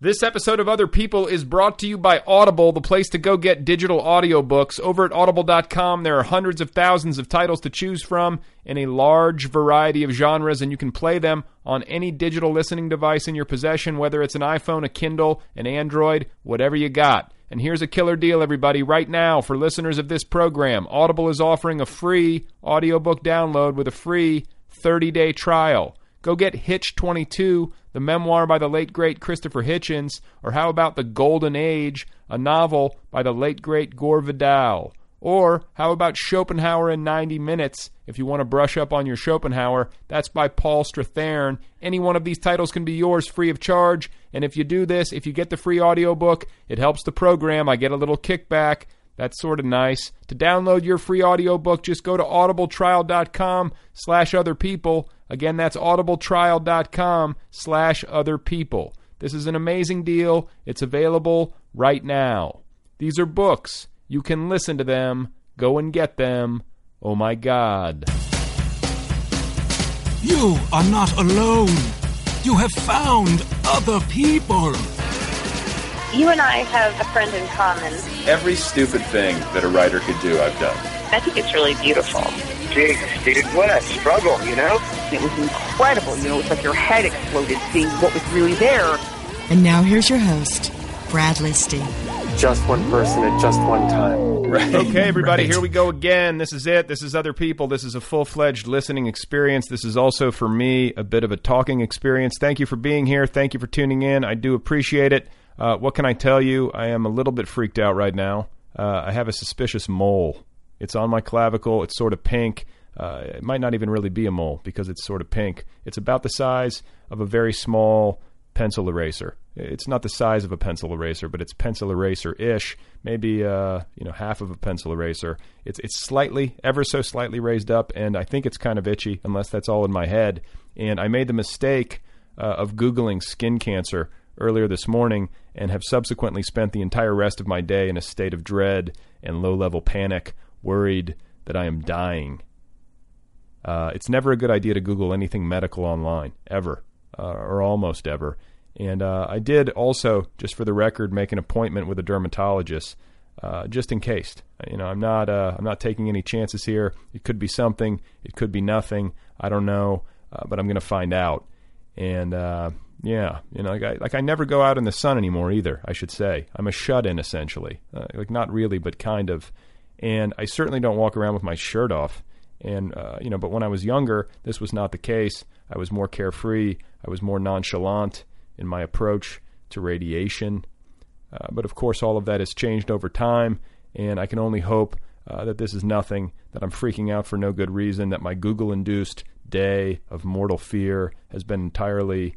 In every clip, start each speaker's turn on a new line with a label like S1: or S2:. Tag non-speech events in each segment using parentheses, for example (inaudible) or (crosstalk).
S1: This episode of Other People is brought to you by Audible, the place to go get digital audiobooks. Over at audible.com, there are hundreds of thousands of titles to choose from in a large variety of genres, and you can play them on any digital listening device in your possession, whether it's an iPhone, a Kindle, an Android, whatever you got. And here's a killer deal, everybody. Right now, for listeners of this program, Audible is offering a free audiobook download with a free 30 day trial. Go get Hitch 22, the memoir by the late great Christopher Hitchens, or how about The Golden Age, a novel by the late great Gore Vidal? Or how about Schopenhauer in 90 Minutes? If you want to brush up on your Schopenhauer, that's by Paul Strathern. Any one of these titles can be yours free of charge. And if you do this, if you get the free audiobook, it helps the program. I get a little kickback. That's sort of nice. To download your free audiobook, just go to audibletrial.com slash other people. Again, that's audibletrial.com slash other people. This is an amazing deal. It's available right now. These are books. You can listen to them. Go and get them. Oh my God.
S2: You are not alone. You have found other people.
S3: You and I have a friend in common.
S4: Every stupid thing that a writer could do, I've done.
S3: I think it's really beautiful.
S5: Dude, dude, what a struggle, you know?
S6: It was incredible. You know, it's like your head exploded seeing what was really there.
S7: And now here's your host, Brad Listi.
S8: Just one person at just one time.
S1: Right. Okay, everybody, right. here we go again. This is it. This is other people. This is a full fledged listening experience. This is also for me a bit of a talking experience. Thank you for being here. Thank you for tuning in. I do appreciate it. Uh, what can I tell you? I am a little bit freaked out right now. Uh, I have a suspicious mole. It's on my clavicle. It's sort of pink. Uh, it might not even really be a mole because it's sort of pink. It's about the size of a very small pencil eraser. It's not the size of a pencil eraser, but it's pencil eraser ish. Maybe uh, you know half of a pencil eraser. It's it's slightly, ever so slightly raised up, and I think it's kind of itchy, unless that's all in my head. And I made the mistake uh, of googling skin cancer earlier this morning and have subsequently spent the entire rest of my day in a state of dread and low level panic, worried that I am dying. Uh, it's never a good idea to Google anything medical online, ever, uh, or almost ever. And uh, I did also, just for the record, make an appointment with a dermatologist, uh, just in case. You know, I'm not, uh, I'm not taking any chances here. It could be something, it could be nothing. I don't know, uh, but I'm going to find out. And yeah, you know, like I, like I never go out in the sun anymore either. I should say I'm a shut-in essentially, uh, like not really, but kind of. And I certainly don't walk around with my shirt off. And uh, you know, but when I was younger, this was not the case. I was more carefree. I was more nonchalant in my approach to radiation. Uh, but of course, all of that has changed over time, and I can only hope uh, that this is nothing, that I'm freaking out for no good reason, that my Google induced day of mortal fear has been entirely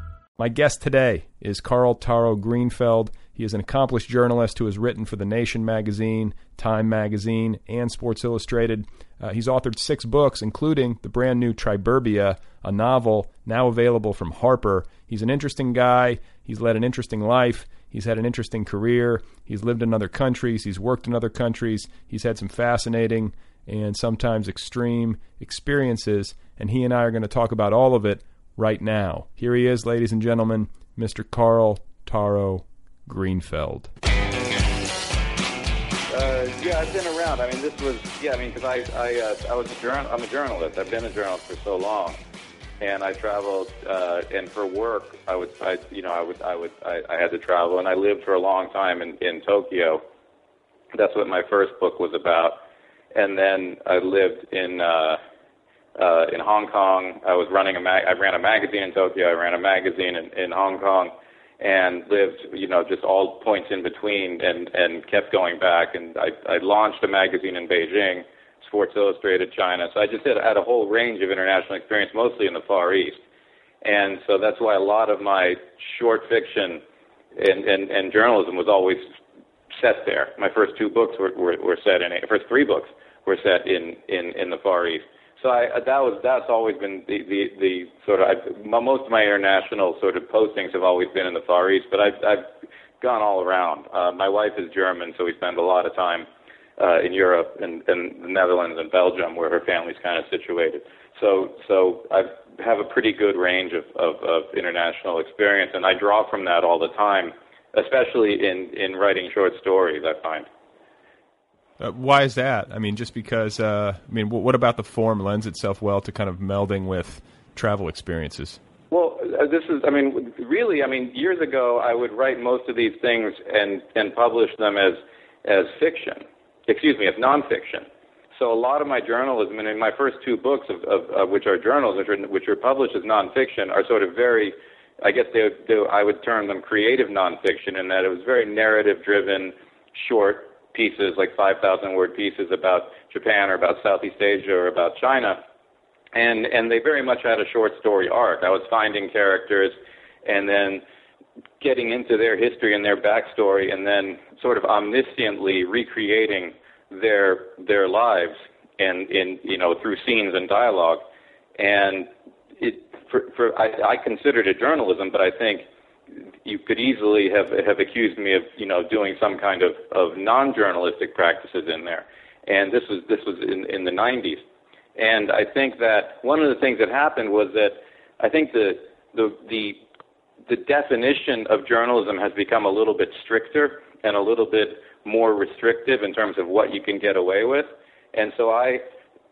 S1: My guest today is Carl Taro Greenfeld. He is an accomplished journalist who has written for The Nation magazine, Time magazine, and Sports Illustrated. Uh, he's authored six books, including the brand new Triburbia, a novel now available from Harper. He's an interesting guy. He's led an interesting life. He's had an interesting career. He's lived in other countries. He's worked in other countries. He's had some fascinating and sometimes extreme experiences. And he and I are going to talk about all of it right now. Here he is, ladies and gentlemen, Mr. Carl Taro Greenfeld.
S4: Uh, yeah, I've been around. I mean, this was yeah. I mean, because I I uh, I was a journal. I'm a journalist. I've been a journalist for so long, and I traveled. Uh, and for work, I would I you know I would I would I, I had to travel, and I lived for a long time in in Tokyo. That's what my first book was about, and then I lived in. Uh, uh, in Hong Kong. I was running a mag- I ran a magazine in Tokyo. I ran a magazine in, in Hong Kong, and lived you know just all points in between, and and kept going back. And I, I launched a magazine in Beijing, Sports Illustrated China. So I just had, had a whole range of international experience, mostly in the Far East. And so that's why a lot of my short fiction and, and, and journalism was always set there. My first two books were, were, were set in, first three books were set in, in, in the Far East. So I, that was that's always been the the, the sort of I've, most of my international sort of postings have always been in the Far East, but I've I've gone all around. Uh, my wife is German, so we spend a lot of time uh, in Europe and, and the Netherlands and Belgium, where her family's kind of situated. So so I have a pretty good range of, of, of international experience, and I draw from that all the time, especially in in writing short stories. I find.
S1: Uh, why is that? I mean, just because. Uh, I mean, w- what about the form lends itself well to kind of melding with travel experiences?
S4: Well, uh, this is. I mean, really. I mean, years ago, I would write most of these things and and publish them as as fiction. Excuse me, as nonfiction. So a lot of my journalism, and in my first two books, of, of, of which are journals, which are which are published as nonfiction, are sort of very. I guess they, they I would term them creative nonfiction, in that it was very narrative-driven, short pieces, like 5,000 word pieces about Japan or about Southeast Asia or about China. And, and they very much had a short story arc. I was finding characters and then getting into their history and their backstory and then sort of omnisciently recreating their, their lives and in, you know, through scenes and dialogue. And it, for, for, I, I considered it journalism, but I think you could easily have have accused me of you know doing some kind of of non-journalistic practices in there, and this was this was in in the 90s, and I think that one of the things that happened was that I think the the the the definition of journalism has become a little bit stricter and a little bit more restrictive in terms of what you can get away with, and so I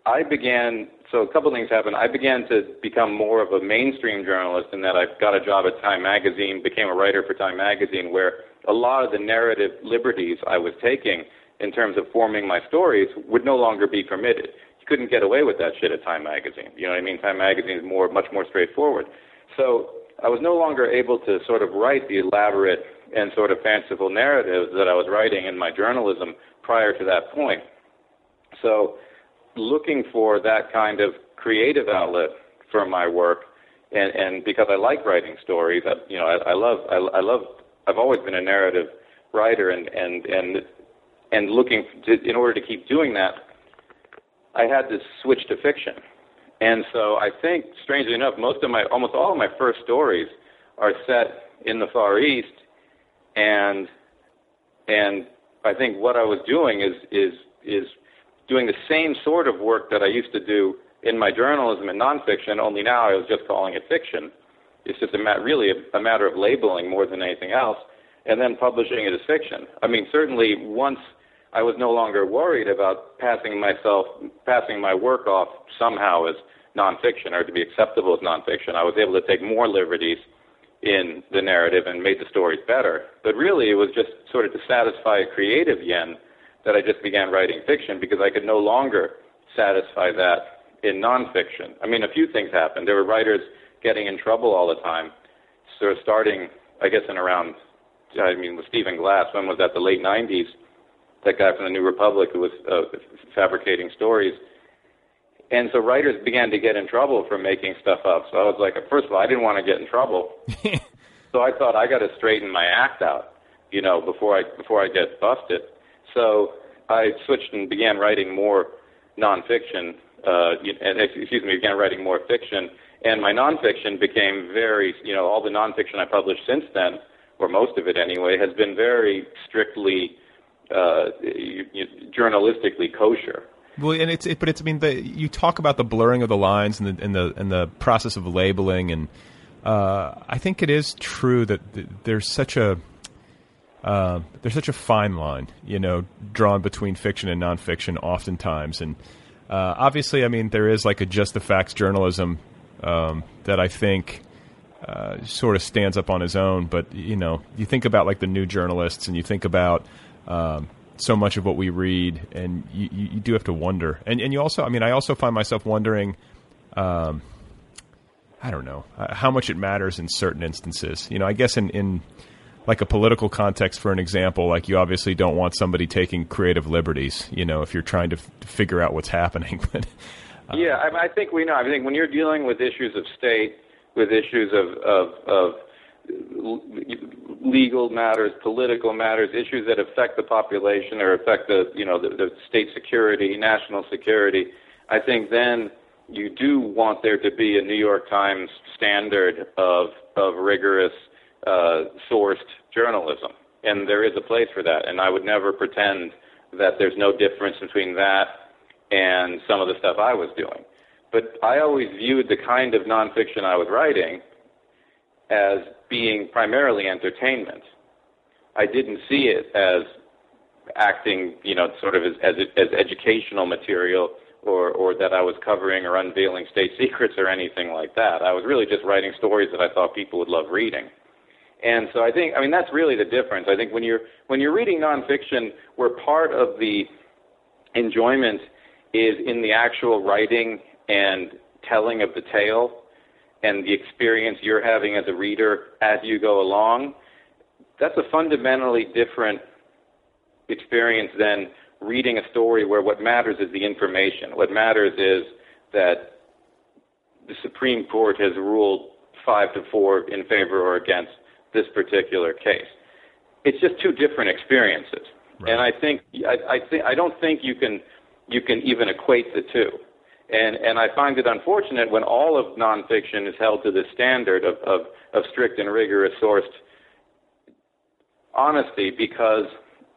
S4: I began, so a couple things happened. I began to become more of a mainstream journalist in that I got a job at Time Magazine, became a writer for Time Magazine, where a lot of the narrative liberties I was taking in terms of forming my stories would no longer be permitted. You couldn't get away with that shit at Time Magazine. You know what I mean? Time Magazine is more, much more straightforward. So I was no longer able to sort of write the elaborate and sort of fanciful narratives that I was writing in my journalism prior to that point. So looking for that kind of creative outlet for my work, and and because I like writing stories, I, you know, I, I love I, I love I've always been a narrative writer, and and and and looking to, in order to keep doing that, I had to switch to fiction. And so I think, strangely enough, most of my, almost all of my first stories are set in the Far East, and and I think what I was doing is is is doing the same sort of work that I used to do in my journalism and nonfiction. Only now I was just calling it fiction. It's just a ma- really a, a matter of labeling more than anything else, and then publishing it as fiction. I mean, certainly once I was no longer worried about passing myself, passing my work off somehow as nonfiction or to be acceptable as nonfiction. I was able to take more liberties in the narrative and made the stories better. But really, it was just sort of to satisfy a creative yen that I just began writing fiction because I could no longer satisfy that in nonfiction. I mean, a few things happened. There were writers getting in trouble all the time, sort of starting, I guess, in around, I mean, with Stephen Glass, when was that, the late 90s? That guy from the New Republic who was uh, fabricating stories and so writers began to get in trouble for making stuff up. So I was like, first of all, I didn't want to get in trouble. (laughs) so I thought I got to straighten my act out, you know, before I before I get busted. So I switched and began writing more nonfiction. Uh, and excuse me, began writing more fiction, and my nonfiction became very, you know, all the nonfiction I published since then, or most of it anyway, has been very strictly uh, journalistically kosher.
S1: Well, and it's it, but it's I mean the you talk about the blurring of the lines and the and the and the process of labeling, and uh, I think it is true that there's such a uh, there's such a fine line, you know, drawn between fiction and nonfiction, oftentimes, and uh, obviously, I mean, there is like a just the facts journalism um, that I think. Uh, sort of stands up on his own, but you know, you think about like the new journalists, and you think about um, so much of what we read, and you, you, do have to wonder. And and you also, I mean, I also find myself wondering, um, I don't know uh, how much it matters in certain instances. You know, I guess in in like a political context, for an example, like you obviously don't want somebody taking creative liberties. You know, if you're trying to, f- figure out what's (laughs) happening. but
S4: uh, yeah, I, I think we know. I think when you're dealing with issues of state, with issues of of, of legal matters, political matters, issues that affect the population or affect the you know the, the state security, national security, I think then you do want there to be a New York Times standard of of rigorous uh, sourced journalism, and there is a place for that. And I would never pretend that there's no difference between that and some of the stuff I was doing. But I always viewed the kind of nonfiction I was writing as being primarily entertainment. I didn't see it as acting, you know, sort of as, as, as educational material or, or that I was covering or unveiling state (laughs) secrets or anything like that. I was really just writing stories that I thought people would love reading. And so I think, I mean, that's really the difference. I think when you're when you're reading nonfiction, where part of the enjoyment is in the actual writing and telling of the tale, and the experience you're having as a reader as you go along, that's a fundamentally different experience than reading a story where what matters is the information. What matters is that the Supreme Court has ruled five to four in favor or against this particular case. It's just two different experiences, right. and I think I, I think I don't think you can you can even equate the two. And, and I find it unfortunate when all of nonfiction is held to the standard of, of, of strict and rigorous sourced honesty because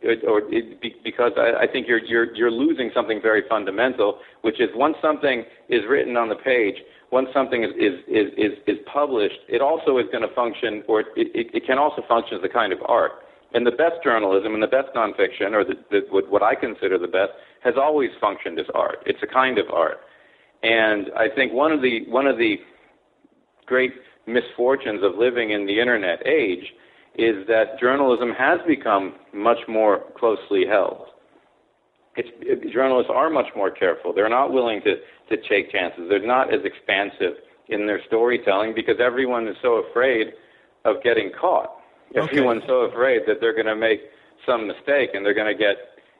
S4: it, or it, because I, I think you're, you're, you're losing something very fundamental, which is once something is written on the page, once something is, is, is, is, is published, it also is going to function, or it, it, it can also function as a kind of art. And the best journalism and the best nonfiction, or the, the, what, I consider the best, has always functioned as art. It's a kind of art. And I think one of the one of the great misfortunes of living in the internet age is that journalism has become much more closely held. It's, it, journalists are much more careful. They're not willing to, to take chances. They're not as expansive in their storytelling because everyone is so afraid of getting caught. Okay. Everyone's so afraid that they're going to make some mistake and they're going to get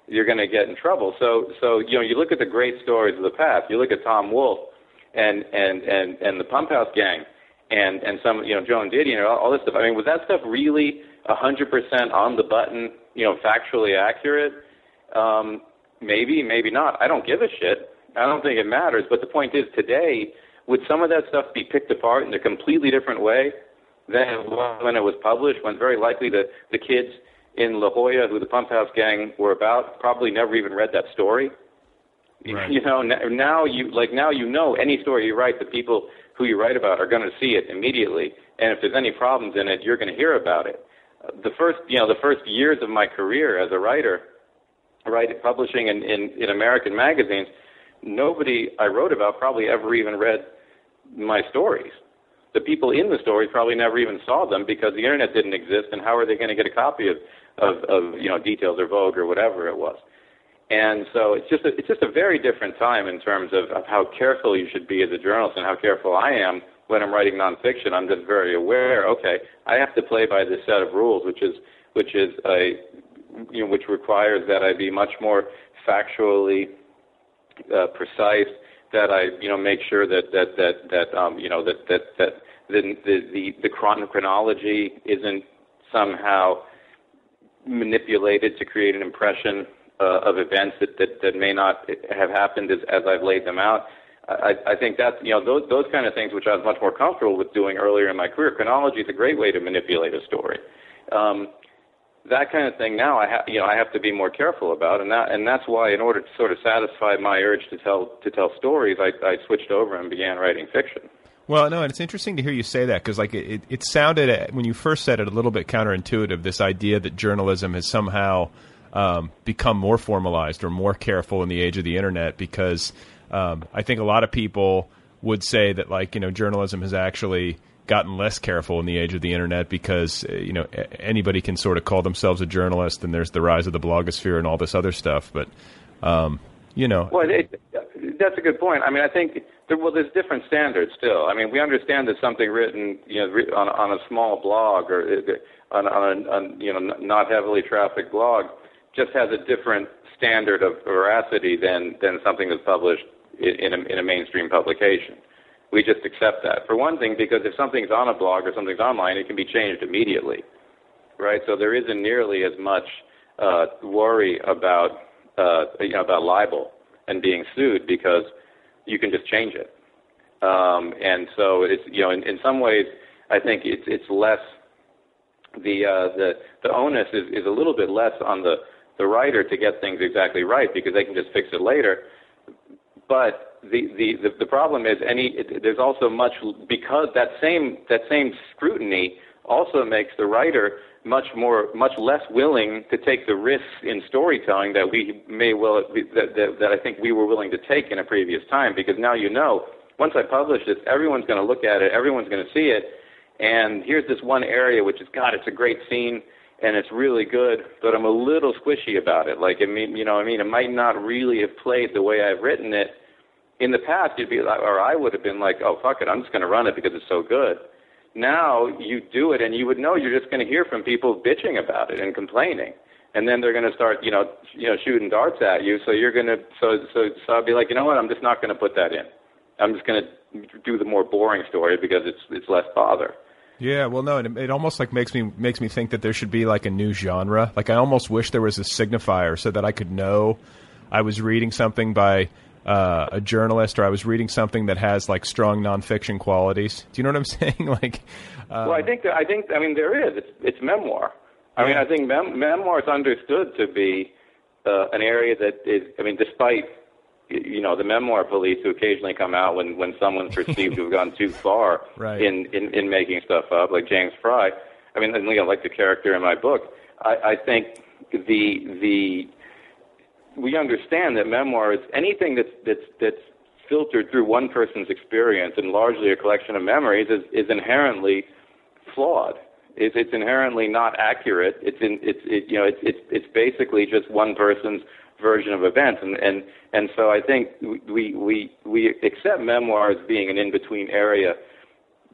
S4: you're going to get in trouble. So, so you know, you look at the great stories of the past. You look at Tom Wolfe and and and and the Pump House Gang, and and some you know Joan Didion, know, all, all this stuff. I mean, was that stuff really a 100% on the button, you know, factually accurate? Um, maybe, maybe not. I don't give a shit. I don't think it matters. But the point is, today, would some of that stuff be picked apart in a completely different way than when it was published? When very likely the the kids in La Jolla, who the Pump House Gang were about, probably never even read that story.
S1: Right.
S4: You know, now you like now you know any story you write, the people who you write about are going to see it immediately, and if there's any problems in it, you're going to hear about it. The first, you know, the first years of my career as a writer, writing, publishing in, in in American magazines, nobody I wrote about probably ever even read my stories. The people in the stories probably never even saw them because the internet didn't exist, and how are they going to get a copy of of, of you know details or Vogue or whatever it was? And so it's just a, it's just a very different time in terms of, of how careful you should be as a journalist and how careful I am when I'm writing nonfiction. I'm just very aware. Okay, I have to play by this set of rules, which is which is a you know which requires that I be much more factually uh, precise. That I you know make sure that that that that um, you know that that that the the the, chronology isn't somehow manipulated to create an impression uh, of events that, that, that may not have happened as, as I've laid them out. I, I think that's you know those those kind of things which I was much more comfortable with doing earlier in my career. Chronology is a great way to manipulate a story. Um, that kind of thing now I have you know I have to be more careful about, and that and that's why in order to sort of satisfy my urge to tell to tell stories, I, I switched over and began writing fiction.
S1: Well, no, and it's interesting to hear you say that because, like, it, it sounded uh, when you first said it a little bit counterintuitive. This idea that journalism has somehow um, become more formalized or more careful in the age of the internet because um, I think a lot of people would say that like you know journalism has actually gotten less careful in the age of the internet because uh, you know anybody can sort of call themselves a journalist and there's the rise of the blogosphere and all this other stuff but um, you know.
S4: Well it, that's a good point. I mean i think there, well there's different standards still. I mean we understand that something written you know on, on a small blog or on, on a on, you know not heavily trafficked blog just has a different standard of veracity than than something that's published in a, in a mainstream publication. We just accept that. For one thing, because if something's on a blog or something's online, it can be changed immediately, right? So there isn't nearly as much uh, worry about uh, you know about libel and being sued because you can just change it. Um, and so it's you know in, in some ways I think it's it's less the uh, the the onus is, is a little bit less on the the writer to get things exactly right because they can just fix it later. But the the the, the problem is any it, there's also much because that same that same scrutiny also makes the writer much more much less willing to take the risks in storytelling that we may well that, that that I think we were willing to take in a previous time because now you know once I publish this everyone's going to look at it everyone's going to see it and here's this one area which is God it's a great scene and it's really good, but I'm a little squishy about it. Like, I mean, you know, I mean, it might not really have played the way I've written it. In the past, you'd be like, or I would have been like, oh fuck it, I'm just going to run it because it's so good. Now you do it, and you would know you're just going to hear from people bitching about it and complaining, and then they're going to start, you know, you know, shooting darts at you. So you're to, so so so I'll be like, you know what, I'm just not going to put that in. I'm just going to do the more boring story because it's it's less bother.
S1: Yeah, well, no, it, it almost like makes me makes me think that there should be like a new genre. Like I almost wish there was a signifier so that I could know I was reading something by uh, a journalist or I was reading something that has like strong nonfiction qualities. Do you know what I'm (laughs) saying? like,
S4: uh, well, I think that, I think I mean there is. It's, it's memoir. I yeah. mean, I think mem- memoir is understood to be uh, an area that is. I mean, despite you know the memoir police who occasionally come out when when someone's (laughs) perceived to have gone too far
S1: right.
S4: in, in in making stuff up, like James Frey. I mean, and, you know, like the character in my book. I, I think the the we understand that memoir is anything that's that's that's filtered through one person's experience and largely a collection of memories is, is inherently flawed. It's, it's inherently not accurate. It's in, it's it, you know it's it's it's basically just one person's version of events, and and and so I think we we we accept memoir as being an in between area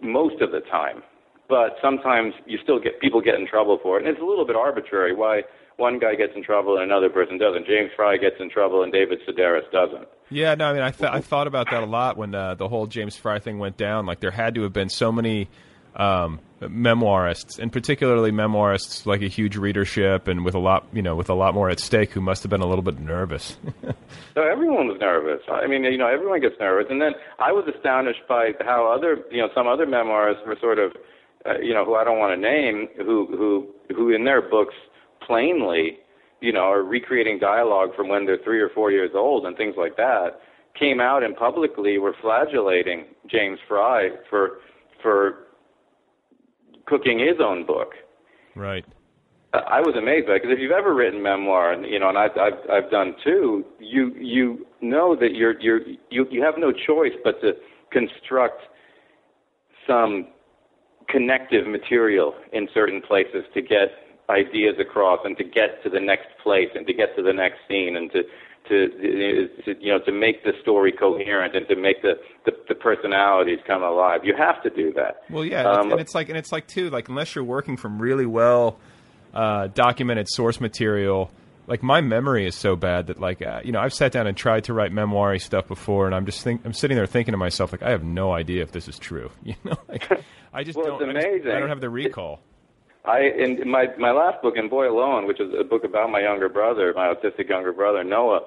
S4: most of the time, but sometimes you still get people get in trouble for it, and it's a little bit arbitrary why one guy gets in trouble and another person doesn't. James Frey gets in trouble and David Sedaris doesn't.
S1: Yeah, no, I mean I th- I thought about that a lot when uh, the whole James Frey thing went down. Like there had to have been so many um, memoirists, and particularly memoirists like a huge readership and with a lot, you know, with a lot more at stake, who must have been a little bit nervous. (laughs)
S4: so everyone was nervous. I mean, you know, everyone gets nervous, and then I was astonished by how other, you know, some other memoirists were sort of, uh, you know, who I don't want to name, who who who in their books plainly, you know, are recreating dialogue from when they're three or four years old and things like that, came out and publicly were flagellating James Frey for for cooking his own book.
S1: Right.
S4: I was amazed by it because if you've ever written memoir, and you know, and I've, I've I've done too, you you know that you're you're you you have no choice but to construct some connective material in certain places to get ideas across and to get to the next place and to get to the next scene and to to, to you know to make the story coherent and to make the, the, the personalities come alive. You have to do that.
S1: Well, yeah, um, and it's like and it's like too like unless you're working from really well uh, documented source material. Like my memory is so bad that like uh, you know I've sat down and tried to write memoiry stuff before, and I'm just think I'm sitting there thinking to myself like I have no idea if this is true. (laughs) You know, like I just
S4: well,
S1: don't.
S4: It's amazing.
S1: I, just, I don't have the recall.
S4: I in my my last book, in Boy Alone, which is a book about my younger brother, my autistic younger brother Noah.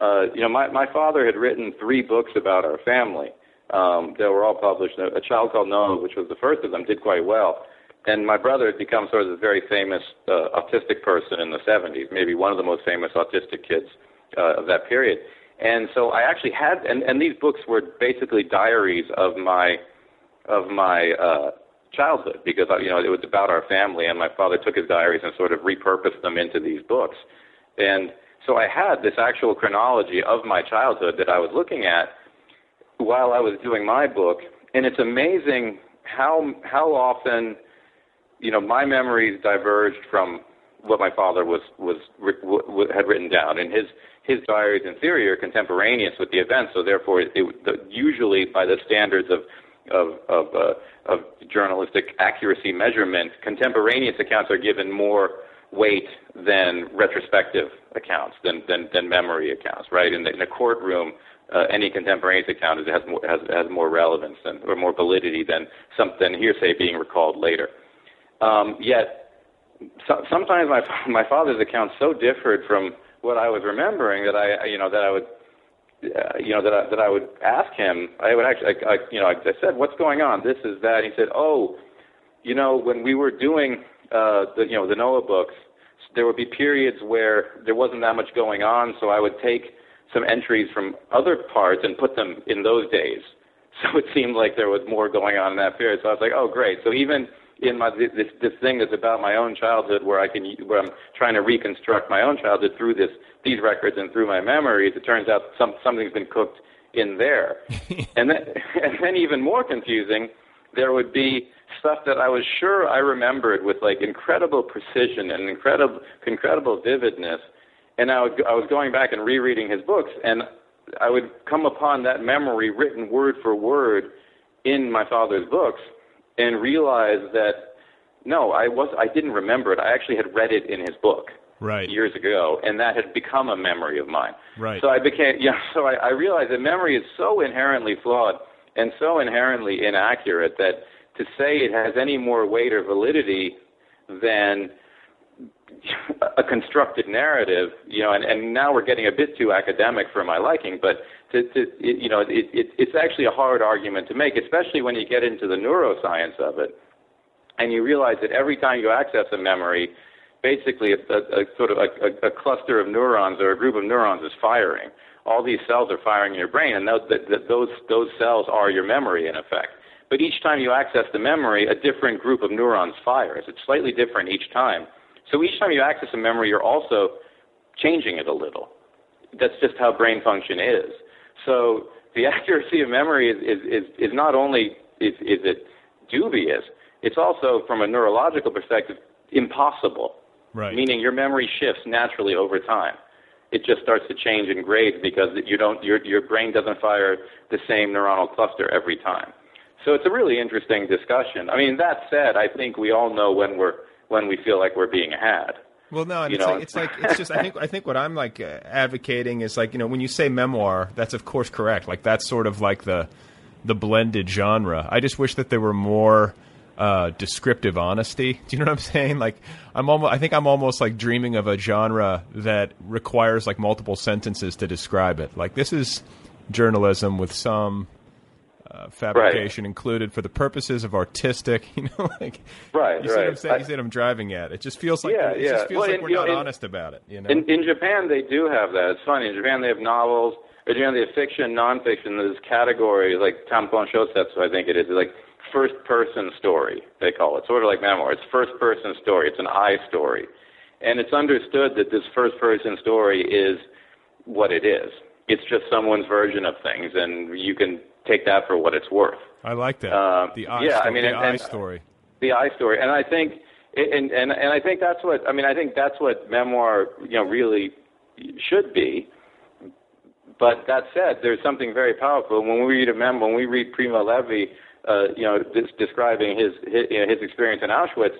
S4: Uh, you know, my my father had written three books about our family. Um, they were all published. A, a Child Called Noah, which was the first of them, did quite well. And my brother had become sort of this very famous uh, autistic person in the 70s, maybe one of the most famous autistic kids uh, of that period. And so I actually had, and, and these books were basically diaries of my of my uh, childhood because you know it was about our family, and my father took his diaries and sort of repurposed them into these books. And so I had this actual chronology of my childhood that I was looking at while I was doing my book, and it's amazing how how often you know my memories diverged from what my father was was had written down, and his his diaries in theory are contemporaneous with the events, so therefore it, it, the, usually by the standards of of of, uh, of journalistic accuracy measurement, contemporaneous accounts are given more weight than retrospective accounts, than than, than memory accounts, right? In, the, in a courtroom, uh, any contemporaneous account is has more, has has more relevance than or more validity than some than hearsay being recalled later. Um, yet, so, sometimes my my father's account so differed from what I was remembering that I you know that I would uh, you know that I, that I would ask him. I would actually, I, I, you know, I, said, "What's going on? This is that." He said, "Oh, you know, when we were doing uh, the, you know, the Noah books, there would be periods where there wasn't that much going on, so I would take some entries from other parts and put them in those days. (laughs) So it seemed like there was more going on in that period. So I was like, oh, great. So even in my this this thing that's about my own childhood, where I can where I'm trying to reconstruct my own childhood through this these records and through my memories, it turns out some something's been cooked in there. (laughs) and then and then even more confusing, there would be stuff that I was sure I remembered with like incredible precision and incredible incredible vividness. And I, would, I was going back and rereading his books, and I would come upon that memory written word for word in my father's books, and realize that no, I was I didn't remember it. I actually had read it in his book
S1: right.
S4: years ago, and that had become a memory of mine.
S1: Right.
S4: So I became (laughs) yeah. So I, I realized that memory is so inherently flawed and so inherently inaccurate that to say it has any more weight or validity than (laughs) a constructed narrative, you know, and, and now we're getting a bit too academic for my liking, but to, to it, you know, it, it, it's actually a hard argument to make, especially when you get into the neuroscience of it, and you realize that every time you access a memory, basically a, a, a sort of a, a, cluster of neurons or a group of neurons is firing. All these cells are firing in your brain, and those, that, those those cells are your memory in effect. But each time you access the memory, a different group of neurons fires. It's slightly different each time. So each time you access a memory, you're also changing it a little. That's just how brain function is. So the (laughs) accuracy of memory is, is, is, is not only is, is it dubious, it's also, from a neurological perspective, impossible.
S1: Right.
S4: Meaning your memory shifts naturally over time. It just starts to change in grades because you don't, your, your brain doesn't fire the same neuronal cluster every time. So it's a really interesting discussion. I mean, that said, I think we all know when we're when we feel like we're being had.
S1: Well, no, and it's,
S4: know?
S1: like, it's like it's just I think I think what I'm like uh, advocating is like you know when you say memoir, that's of course correct. Like that's sort of like the the blended genre. I just wish that there were more uh, descriptive honesty. (laughs) Do you know what I'm saying? Like I'm almost I think I'm almost like dreaming of a genre that requires like multiple sentences to describe it. Like this is journalism with some uh, fabrication included for the purposes of artistic, (laughs) you know, like
S4: Right,
S1: you see what I'm saying?
S4: I-
S1: you see what I'm driving at? It just feels like
S4: Yeah,
S1: it
S4: yeah.
S1: just feels
S4: Well,
S1: like
S4: and,
S1: we're
S4: you know,
S1: not
S4: in-
S1: honest about it. You know,
S4: In, in Japan, they do have that. It's funny. In Japan, they have novels. Or Japan, they have fiction, nonfiction. There's categories like tanpen shosetsu, I think it is. It's like first-person story, they call it. Sort of like memoir. It's first-person story. It's an I story. And it's understood that this first-person story is what it is. It's just someone's version of things, and you can take that for what it's worth.
S1: I like that.
S4: Um,
S1: the I
S4: yeah,
S1: story,
S4: I mean,
S1: the
S4: and-
S1: I
S4: and-
S1: story.
S4: the I story, and I think, and and and I think that's what I mean. I think that's what memoir, you know, really should be. But that said, there's something very powerful when we read a mem when we read Primo Levi, uh, you know, des- describing his his, you know, his experience in Auschwitz.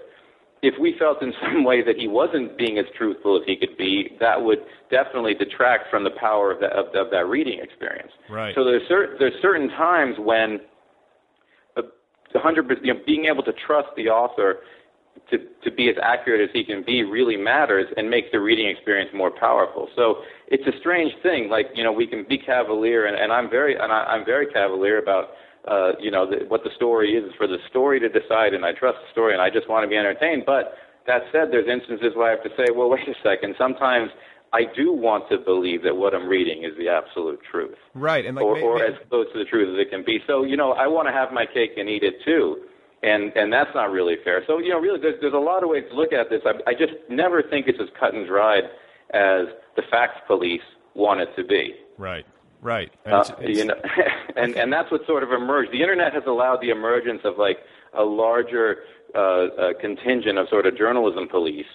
S4: If we felt in (laughs) some way that he wasn't being as truthful as he could be, that would definitely detract from the power of that of, of that reading experience.
S1: Right.
S4: So there's certain there's certain times when uh, a hundred percent, you know, being able to trust the author to to be as accurate as he can be really matters and makes the reading experience more powerful. So it's a strange thing. Like you know, we can be cavalier, and, and I'm very and I, I'm very cavalier about uh, you know the, what the story is for the story to decide, and I trust the story, and I just want to be entertained. But that said, there's instances where I have to say, well, (laughs) wait a second. Sometimes I do want to believe that what I'm reading is the absolute truth
S1: Right, and like
S4: or, or as close to the truth as it can be. So you know, I want to have my cake and eat it too, and and that's not really fair. So you know, really, there's there's a lot of ways to look at this. I, I just never think it's as cut and dried as the facts police want it to be.
S1: right, right. And
S4: Uh,
S1: it's- it's-
S4: you know, (laughs) and and that's what sort of emerged. The internet has allowed the emergence of like a larger uh, uh, contingent of sort of journalism police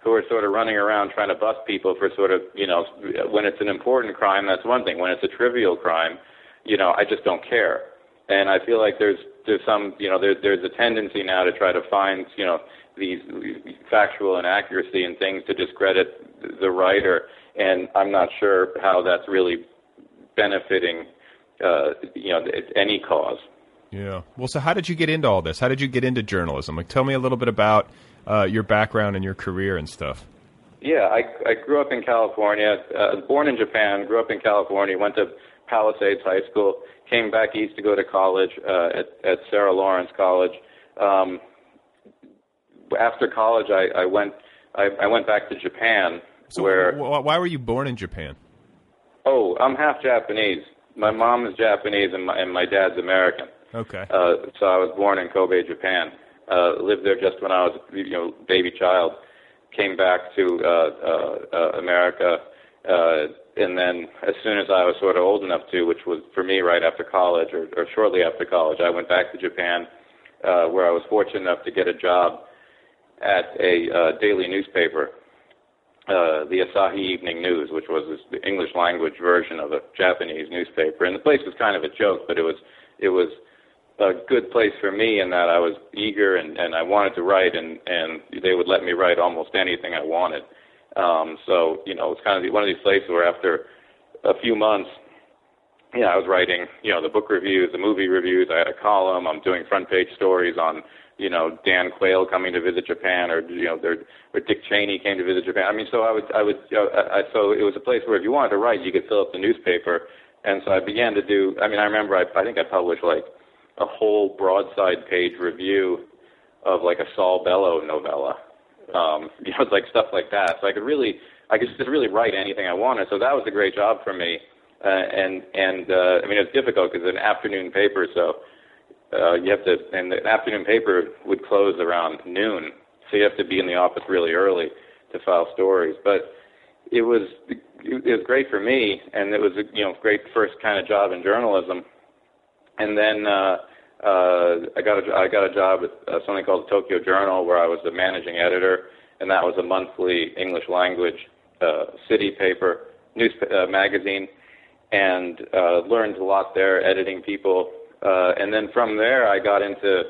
S4: who are sort of running around trying to bust people for sort of you know when it's an important crime that's one thing. When it's a trivial crime, you know I just don't care. And I feel like there's there's some you know there, there's a tendency now to try to find you know these factual inaccuracy and things to discredit the writer. And I'm not sure how that's really benefiting uh, you know any cause.
S1: Yeah. Well, so how did you get into all this? How did you get into journalism? Like, tell me a little bit about uh, your background and your career and stuff.
S4: Yeah, I I grew up in California. Uh, born in Japan, grew up in California. Went to Palisades High School. Came back east to go to college uh, at at Sarah Lawrence College. Um, after college, I, I went I, I went back to Japan,
S1: So,
S4: where
S1: why were you born in Japan?
S4: Oh, I'm half Japanese. My mom is Japanese and my and my dad's American.
S1: Okay.
S4: Uh, so I was born in Kobe, Japan. Uh, lived there just when I was, you know, baby child. Came back to uh, uh, uh, America, uh, and then as soon as I was sort of old enough to, which was for me right after college or, or shortly after college, I went back to Japan, uh, where I was fortunate enough to get a job at a uh, daily newspaper, uh, the Asahi Evening News, which was the English language version of a Japanese newspaper. And the place was kind of a joke, but it was it was a good place for me in that I was eager and, and I wanted to write, and and they would let me write almost anything I wanted. Um, so you know, it was kind of one of these places where after a few months, yeah, I was writing, you know, the book reviews, the movie reviews. I had a column. I'm doing front page stories on, you know, Dan Quayle coming to visit Japan, or you know, there, or Dick Cheney came to visit Japan. I mean, so I would, I would, you know, I, I, so it was a place where if you wanted to write, you could fill up the newspaper. And so I began to do. I mean, I remember I, I think I published like a whole broadside page review of like a Saul Bellow novella. Um, (laughs) you know, like stuff like that. So I could really, I could just really write anything I wanted. So that was a great job for me. Uh, and and uh, I mean, it's difficult because it's an afternoon paper, so uh, you have to. And the afternoon paper would close around noon, so you have to be in the office really early to file stories. But it was it was great for me, and it was a you know great first kind of job in journalism. And then uh, uh, I got a I got a job at uh, something called the Tokyo Journal, where I was the managing editor, and that was a monthly English language uh, city paper news uh, magazine, and uh, learned a lot there, editing people. Uh, and then from there, I got into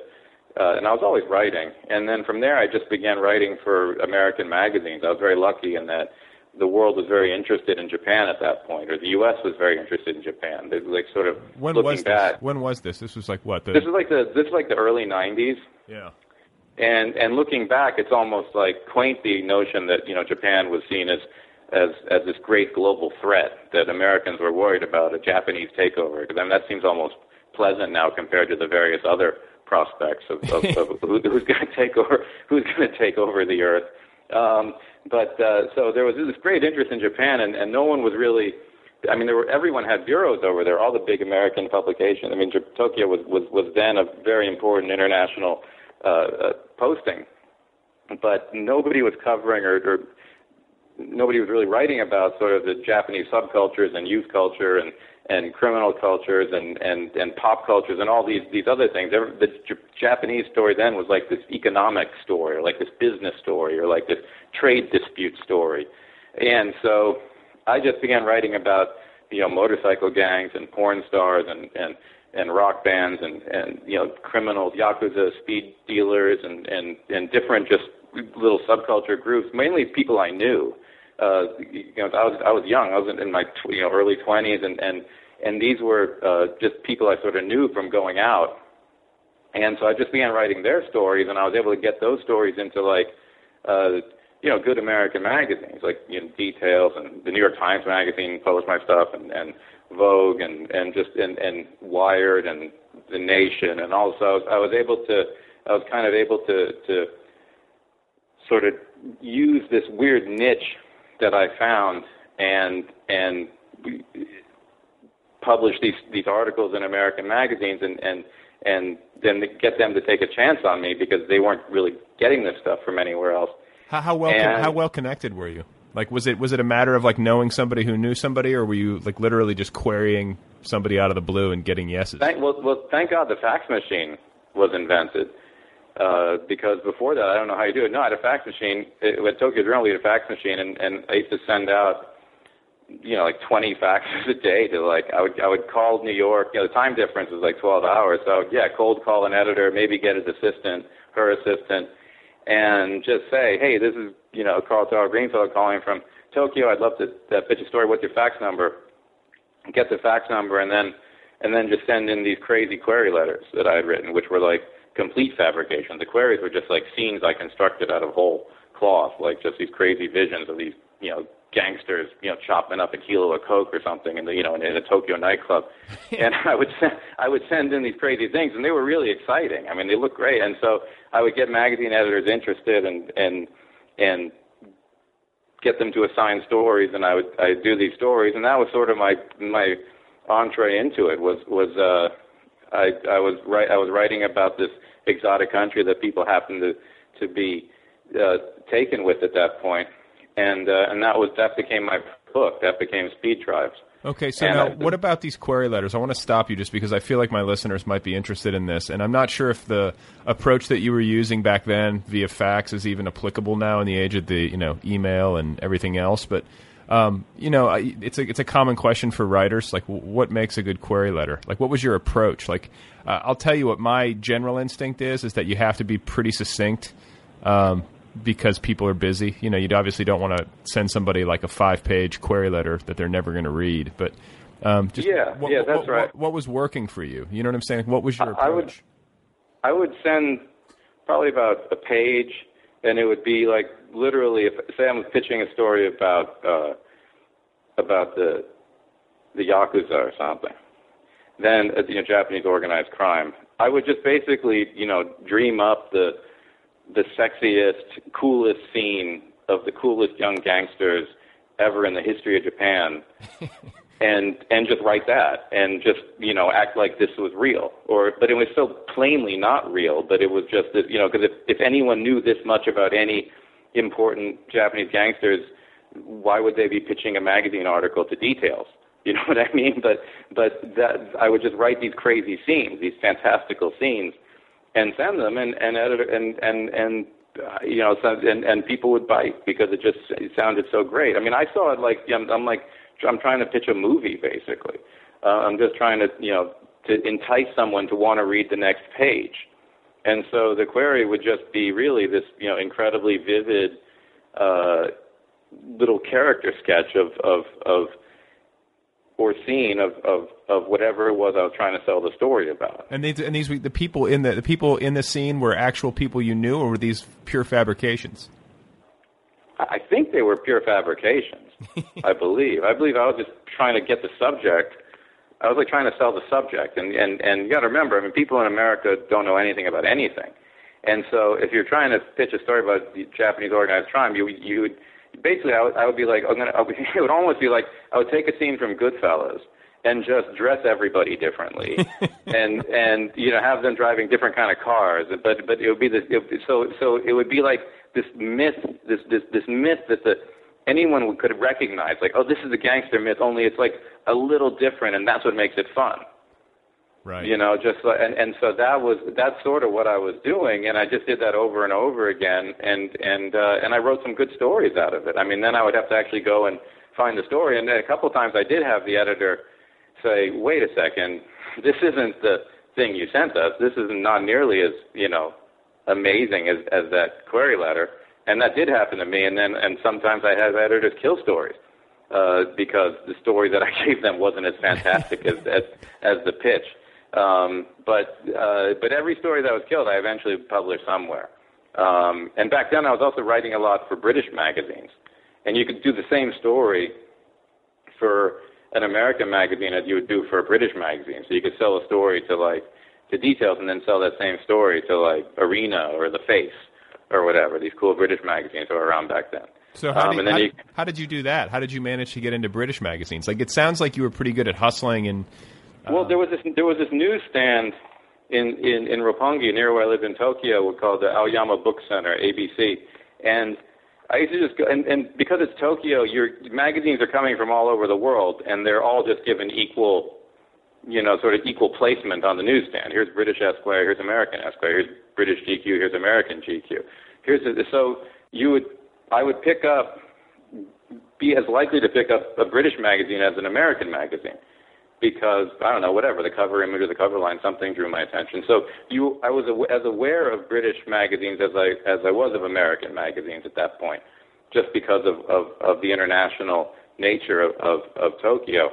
S4: uh, and I was always writing. And then from there, I just began writing for American magazines. I was very lucky in that the world was very interested in Japan at that point, or the U.S. was very interested in Japan. They like sort of
S1: When
S4: looking
S1: was
S4: back.
S1: this? When was this? This was like what? The,
S4: This is like the this is like the early '90s.
S1: yeah.
S4: And and looking back, it's almost like quaint the notion that you know Japan was seen as as as this great global threat that Americans were worried about a Japanese takeover. Because I mean that seems almost pleasant now compared to the various other prospects of, of, of (laughs) who, who's going to take over who's going to take over the earth. Um, but uh, so there was this great interest in Japan, and, and no one was really. I mean, there were everyone had bureaus over there. All the big American publications. I mean, J- Tokyo was was was then a very important international uh, uh, posting, but nobody was covering or, or nobody was really writing about sort of the Japanese subcultures and youth culture and and criminal cultures and and and pop cultures and all these these other things. The Japanese story then was like this economic story, or like this business story, or like this trade dispute story. And so I just began writing about you know motorcycle gangs and porn stars and and and rock bands and and you know criminals, yakuza, speed dealers, and and and different just little subculture groups, mainly people I knew. Uh, you know, I was I was young. I was in, my tw- you know early twenties, and and and these were uh, just people I sort of knew from going out. And so I just began writing their stories, and I was able to get those stories into like, uh, you know, good American magazines like you know Details and the New York Times magazine published my stuff, and and Vogue and and just and and Wired and The Nation, and also I was, I was able to I was kind of able to to sort of use this weird niche that I found and and publish these these articles in American magazines and and and then get them to take a chance on me because they weren't really getting this stuff from anywhere else.
S1: How, how well
S4: And-
S1: how well connected were you? Like was it was it a matter of like knowing somebody who knew somebody, or were you like literally just querying somebody out of the blue and getting yeses?
S4: Thank, well, well, thank God the fax machine was invented. Uh, because before that, I don't know how you do it. No, I had a fax machine. It, at Tokyo Journal, we had a fax machine, and, and I used to send out, you know, like 20 (laughs) faxes a day to like, I would, I would call New York. You know, the time difference was like 12 hours. So yeah, cold call an editor, maybe get his assistant, her assistant, and just say, hey, this is, you know, Karl Taro Greenfeld calling from Tokyo. I'd love to uh, pitch a story. What's your fax number? Get the fax number, and then, and then just send in these crazy query letters that I had written, which were like complete fabrication. The queries were just like scenes I constructed out of whole cloth, like just these crazy visions of these, you know, gangsters, you know, chopping up a kilo of coke or something in the, you know, in, in a Tokyo nightclub. (laughs) and I would send, I would send in these crazy things, and they were really exciting. I mean, they looked great, and so I would get magazine editors interested and and and get them to assign stories, and I would I would do these stories, and that was sort of my my entree into it was was uh I I was right I was writing about this exotic country that people happened to to be uh, taken with at that point, and uh, and that was that became my book. That became Speed Tribes.
S1: Okay, so
S4: And
S1: now
S4: I-
S1: what about these query letters? I want to stop you just because I feel like my listeners might be interested in this, and I'm not sure if the approach that you were using back then via fax is even applicable now in the age of the you know email and everything else. But um, you know, I, it's a it's a common question for writers. Like, w- what makes a good query letter? Like, what was your approach? Like, uh, I'll tell you what my general instinct is: is that you have to be pretty succinct. Um, because people are busy, you know, you obviously don't want to send somebody like a five-page query letter that they're never going to read. But um, just
S4: Yeah,
S1: what,
S4: yeah, that's
S1: what-
S4: right.
S1: What, what was working for you? You know what I'm saying? What was your approach?
S4: I would I would send probably about a page, and it would be like literally if say I'm pitching a story about uh, about the the yakuza or something, then uh, you know Japanese organized crime. I would just basically you know dream up the the sexiest, coolest scene of the coolest young gangsters ever in the history of Japan, (laughs) and and just write that, and just you know act like this was real, or but it was so plainly not real, but it was just that you know because if if anyone knew this much about any important Japanese gangsters, why would they be pitching a magazine article to details? (laughs) You know what I mean? But but that I would just write these crazy scenes, these fantastical scenes, and send them, and and editor and and and uh, you know, and and people would bite because it just it sounded so great. I mean, I saw it like I'm, I'm like I'm trying to pitch a movie basically. Uh, I'm just trying to you know to entice someone to want to read the next page, and so the query would just be really this you know incredibly vivid. Uh, little character sketch of of of or scene of, of, of whatever it was I was trying to sell the story about.
S1: And these and these the people in the the people in the scene were actual people you knew, or were these pure fabrications?
S4: I think they were pure fabrications. (laughs) I believe. I believe I was just trying to get the subject. I was like trying to sell the subject, and and and you got to remember, I mean, people in America don't know anything about anything, and so if you're trying to pitch a story about the Japanese organized crime, you you would basically I would, I would be like I'm gonna I would, (laughs) it would almost be like I would take a scene from Goodfellas and just dress everybody differently (laughs) and and you know have them driving different kind of cars. But but it would be this it, so so it would be like this myth this this this myth that the anyone could recognize like oh this is a gangster myth only it's like a little different and that's what makes it fun.
S1: Right.
S4: You know just like, and and so that was that's sort of what I was doing and I just did that over and over again and and uh and I wrote some good stories out of it. I mean then I would have to actually go and find the story and then a couple of times I did have the editor say wait a second this isn't the thing you sent us. This is not nearly as you know amazing as as that query letter and that did happen to me and then and sometimes I had editors kill stories uh because the story that I (laughs) gave them wasn't as fantastic as as as the pitch um, but uh, but every story that was killed, I eventually published somewhere. Um, and back then, I was also writing a lot for British magazines, and you could do the same story for an American magazine as you would do for a British magazine. So you could sell a story to like to details, and then sell that same story to like Arena or The Face or whatever these cool British magazines that were around back then.
S1: So how,
S4: Um,
S1: did,
S4: and then
S1: how,
S4: you-
S1: how did you do that? How did you manage to get into British magazines? Like it sounds like you were pretty good at hustling and
S4: Well, there was this there was this newsstand in in in Roppongi near where I lived in Tokyo called the Aoyama Book Center (ABC), and I used to just go and, and because it's Tokyo, your magazines are coming from all over the world, and they're all just given equal, you know, sort of equal placement on the newsstand. Here's British Esquire, here's American Esquire, here's British GQ, here's American GQ. Here's the, so you would I would pick up be as likely to pick up a British magazine as an American magazine because I don't know whatever the cover image or the cover line something drew my attention. So you I was as aware of British magazines as I as I was of American magazines at that point, just because of of, of the international nature of, of of Tokyo.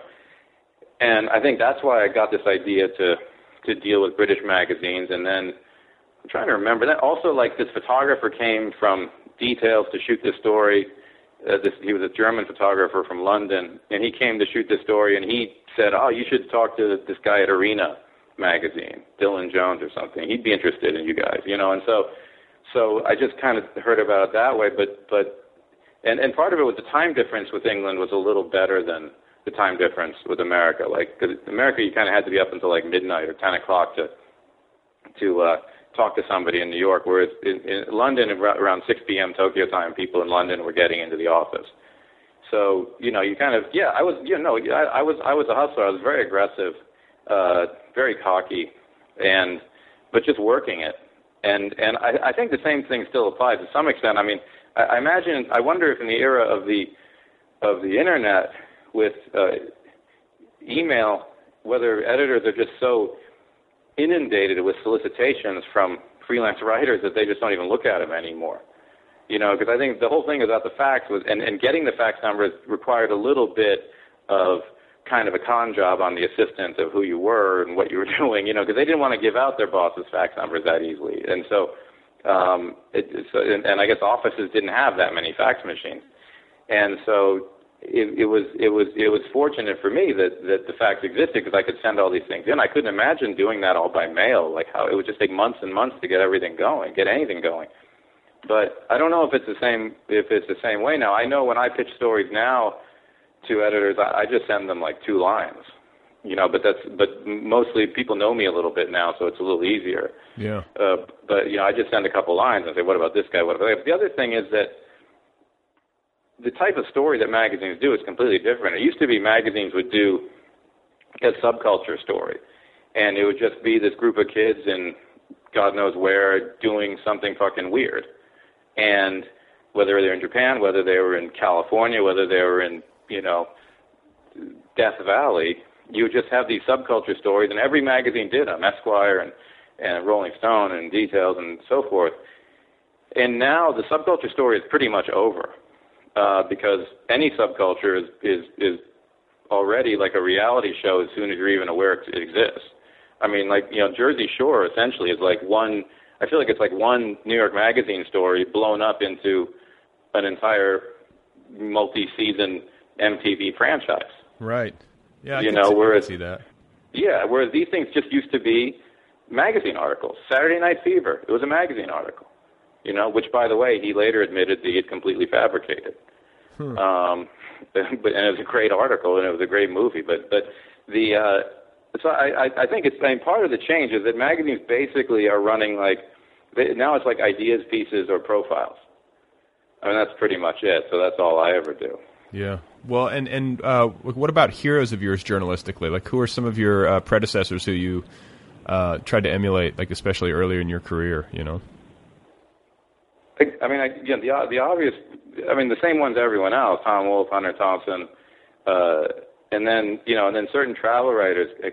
S4: And I think that's why I got this idea to to deal with British magazines and then I'm trying to remember that also like this photographer came from details to shoot this story uh, this, he was a German photographer from London, and he came to shoot this story, and he said, "Oh, you should talk to this guy at Arena magazine, Dylan Jones or something. He'd be interested in you guys, you know." And so, so I just kind of heard about it that way, but but, and and part of it was the time difference with England was a little better than the time difference with America. Like, because America, you kind of had to be up until like midnight or ten o'clock to to uh, talk to somebody in New York, whereas in, in London, ar- around 6 p.m. Tokyo time, people in London were getting into the office. So you know, you kind of yeah, I was you know, I, I was I was a hustler. I was very aggressive, uh, very cocky, and but just working it. And and I, I think the same thing still applies to some extent. I mean, I, I imagine I wonder if in the era of the of the internet with uh, email, whether editors are just so inundated with solicitations from freelance writers that they just don't even look at them anymore. You know, because I think the whole thing about the fax was, and, and getting the fax numbers required a little bit of kind of a con job on the assistant of who you were and what you were (laughs) doing, you know, because they didn't want to give out their boss's fax numbers that easily. And so, um, it, so and, and I guess offices didn't have that many fax machines. And so it, it was it was it was fortunate for me that that the fax existed because I could send all these things in. I couldn't imagine doing that all by mail, like how it would just take months and months to get everything going, get anything going. But I don't know if it's the same if it's the same way now. I know when I pitch stories now to editors, I, I just send them like two lines, you know. But that's but mostly people know me a little bit now, so it's a little easier.
S1: yeah.
S4: Uh, but you know, I just send a couple lines and say, "What about this guy? What about that?" The other thing is that the type of story that magazines do is completely different. It used to be magazines would do a subculture story, and it would just be this group of kids in God knows where doing something fucking weird, and whether they're in Japan, whether they were in California, whether they were in you know Death Valley, you would just have these subculture stories, and every magazine did them, Esquire and and Rolling Stone and Details and so forth. And now the subculture story is pretty much over. Uh, because any subculture is is is already like a reality show as soon as you're even aware it exists. I mean, like you know, Jersey Shore essentially is like one. I feel like it's like one New York Magazine story blown up into an entire multi-season MTV franchise.
S1: Right. Yeah. I
S4: you know,
S1: see,
S4: whereas
S1: see that.
S4: yeah, whereas these things just used to be magazine articles. Saturday Night Fever, it was a magazine article. You know, which by the way, he later admitted that he had completely fabricated.
S1: Hmm.
S4: Um, (laughs) but and it was a great article and it was a great movie. But but the uh, so I I think it's I mean, part of the change is that magazines basically are running like they, now it's like ideas pieces or profiles. I mean that's pretty much it. So that's all I ever do.
S1: Yeah. Well, and and uh, what about heroes of yours journalistically? Like, who are some of your uh, predecessors who you uh, tried to emulate, like especially earlier in your career? You know.
S4: I, mean, I, know, the the obvious. I mean, the same ones everyone else: Tom Wolfe, Hunter Thompson, uh, and then you know, and then certain travel writers. Uh,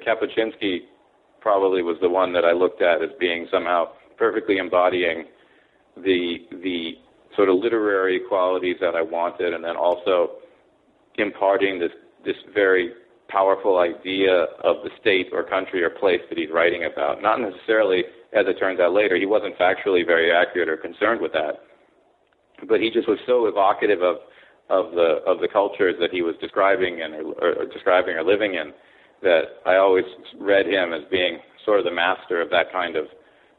S4: probably was the one that I looked at as being somehow perfectly embodying the the sort of literary qualities that I wanted, and then also imparting this this very powerful idea of the state or country or place that he's writing about. Not necessarily, as it turns out later, he wasn't factually very accurate or concerned with that, but he just was so evocative of of the of the cultures that he was describing and or, or describing or living in that I always read him as being sort of the master of that kind of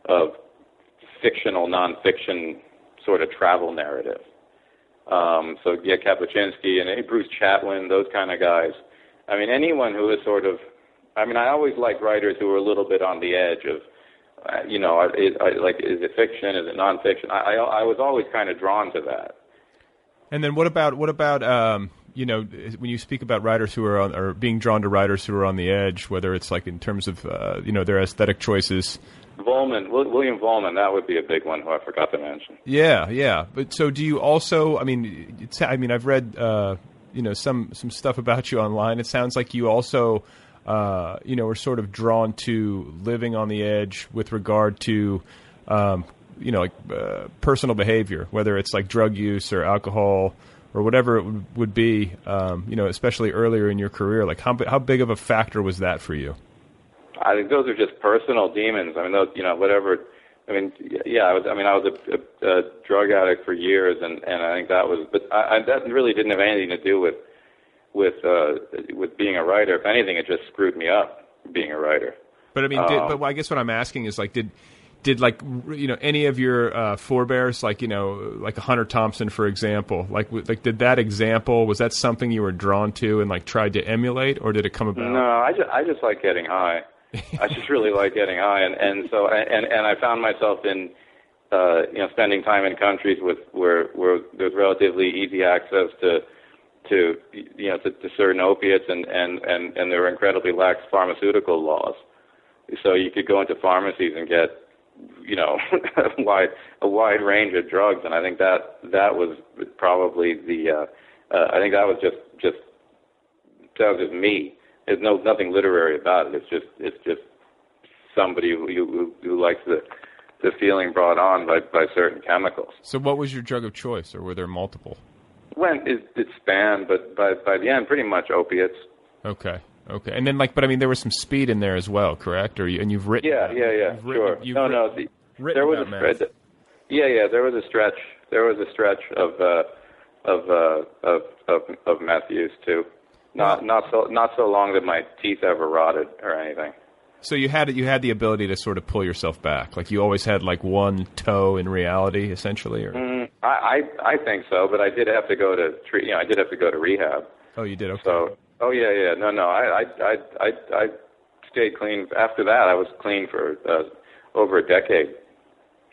S4: of fictional nonfiction sort of travel narrative. Um, so yeah, Kapuscinski and Bruce Chatwin, those kind of guys. I mean, anyone who is sort of, I mean, I always like writers who are a little bit on the edge of, you know, is, I, like is it fiction? Is it nonfiction? I, I I was always kind of drawn to that.
S1: And then what about what about um, you know when you speak about writers who are on, or being drawn to writers who are on the edge, whether it's like in terms of uh, you know their aesthetic choices.
S4: Vollmann, William Vollmann, that would be a big one who I forgot to mention.
S1: Yeah, yeah. But so do you also? I mean, it's, I mean, I've read uh, you know some some stuff about you online. It sounds like you also uh, you know are sort of drawn to living on the edge with regard to um, you know like uh, personal behavior, whether it's like drug use or alcohol or whatever it would, be. Um, you know, especially earlier in your career. Like how how big of a factor was that for you?
S4: I think those are just personal demons. I mean, those you know whatever. I mean, yeah, I was. I mean, I was a, a, a drug addict for years, and and I think that was. But I, I, that really didn't have anything to do with with uh, with being a writer. If anything, it just screwed me up being a writer.
S1: But I mean, did, but I guess what I'm asking is like, did did like you know any of your uh, forebears, like you know, like Hunter Thompson, for example, like like did that example was that something you were drawn to and like tried to emulate, or did it come about?
S4: No, I just I just like getting high. I just really like getting high, and and so and and I found myself in uh, you know spending time in countries with where where there's relatively easy access to to you know to, to certain opiates, and and and and there were incredibly lax pharmaceutical laws. So you could go into pharmacies and get you know (laughs) a wide a wide range of drugs, and I think that that was probably the uh, uh, I think that was just just that was just me there's no nothing literary about it. It's just it's just somebody who who, who likes the the feeling brought on by by certain chemicals.
S1: So, what was your drug of choice, or were there multiple?
S4: When it, it spanned, but by by the end, pretty much opiates.
S1: Okay. Okay, and then like, but I mean, there was some speed in there as well, correct? Or you, and you've written?
S4: Yeah, yeah, yeah,
S1: you've
S4: sure.
S1: Written,
S4: no,
S1: written,
S4: no, the, there was a stretch. Yeah, yeah, there was a stretch. There was a stretch of uh, of, uh, of of of meth use too. Not not so not so long that my teeth ever rotted or anything.
S1: So you had you had the ability to sort of pull yourself back, like you always had like one toe in reality, essentially. Or
S4: mm, I, I I think so, but I did have to go to treat. You know, I did have to go to rehab.
S1: Oh, you did. Okay.
S4: So oh yeah yeah no no I I I I, I stayed clean after that. I was clean for uh, over a decade.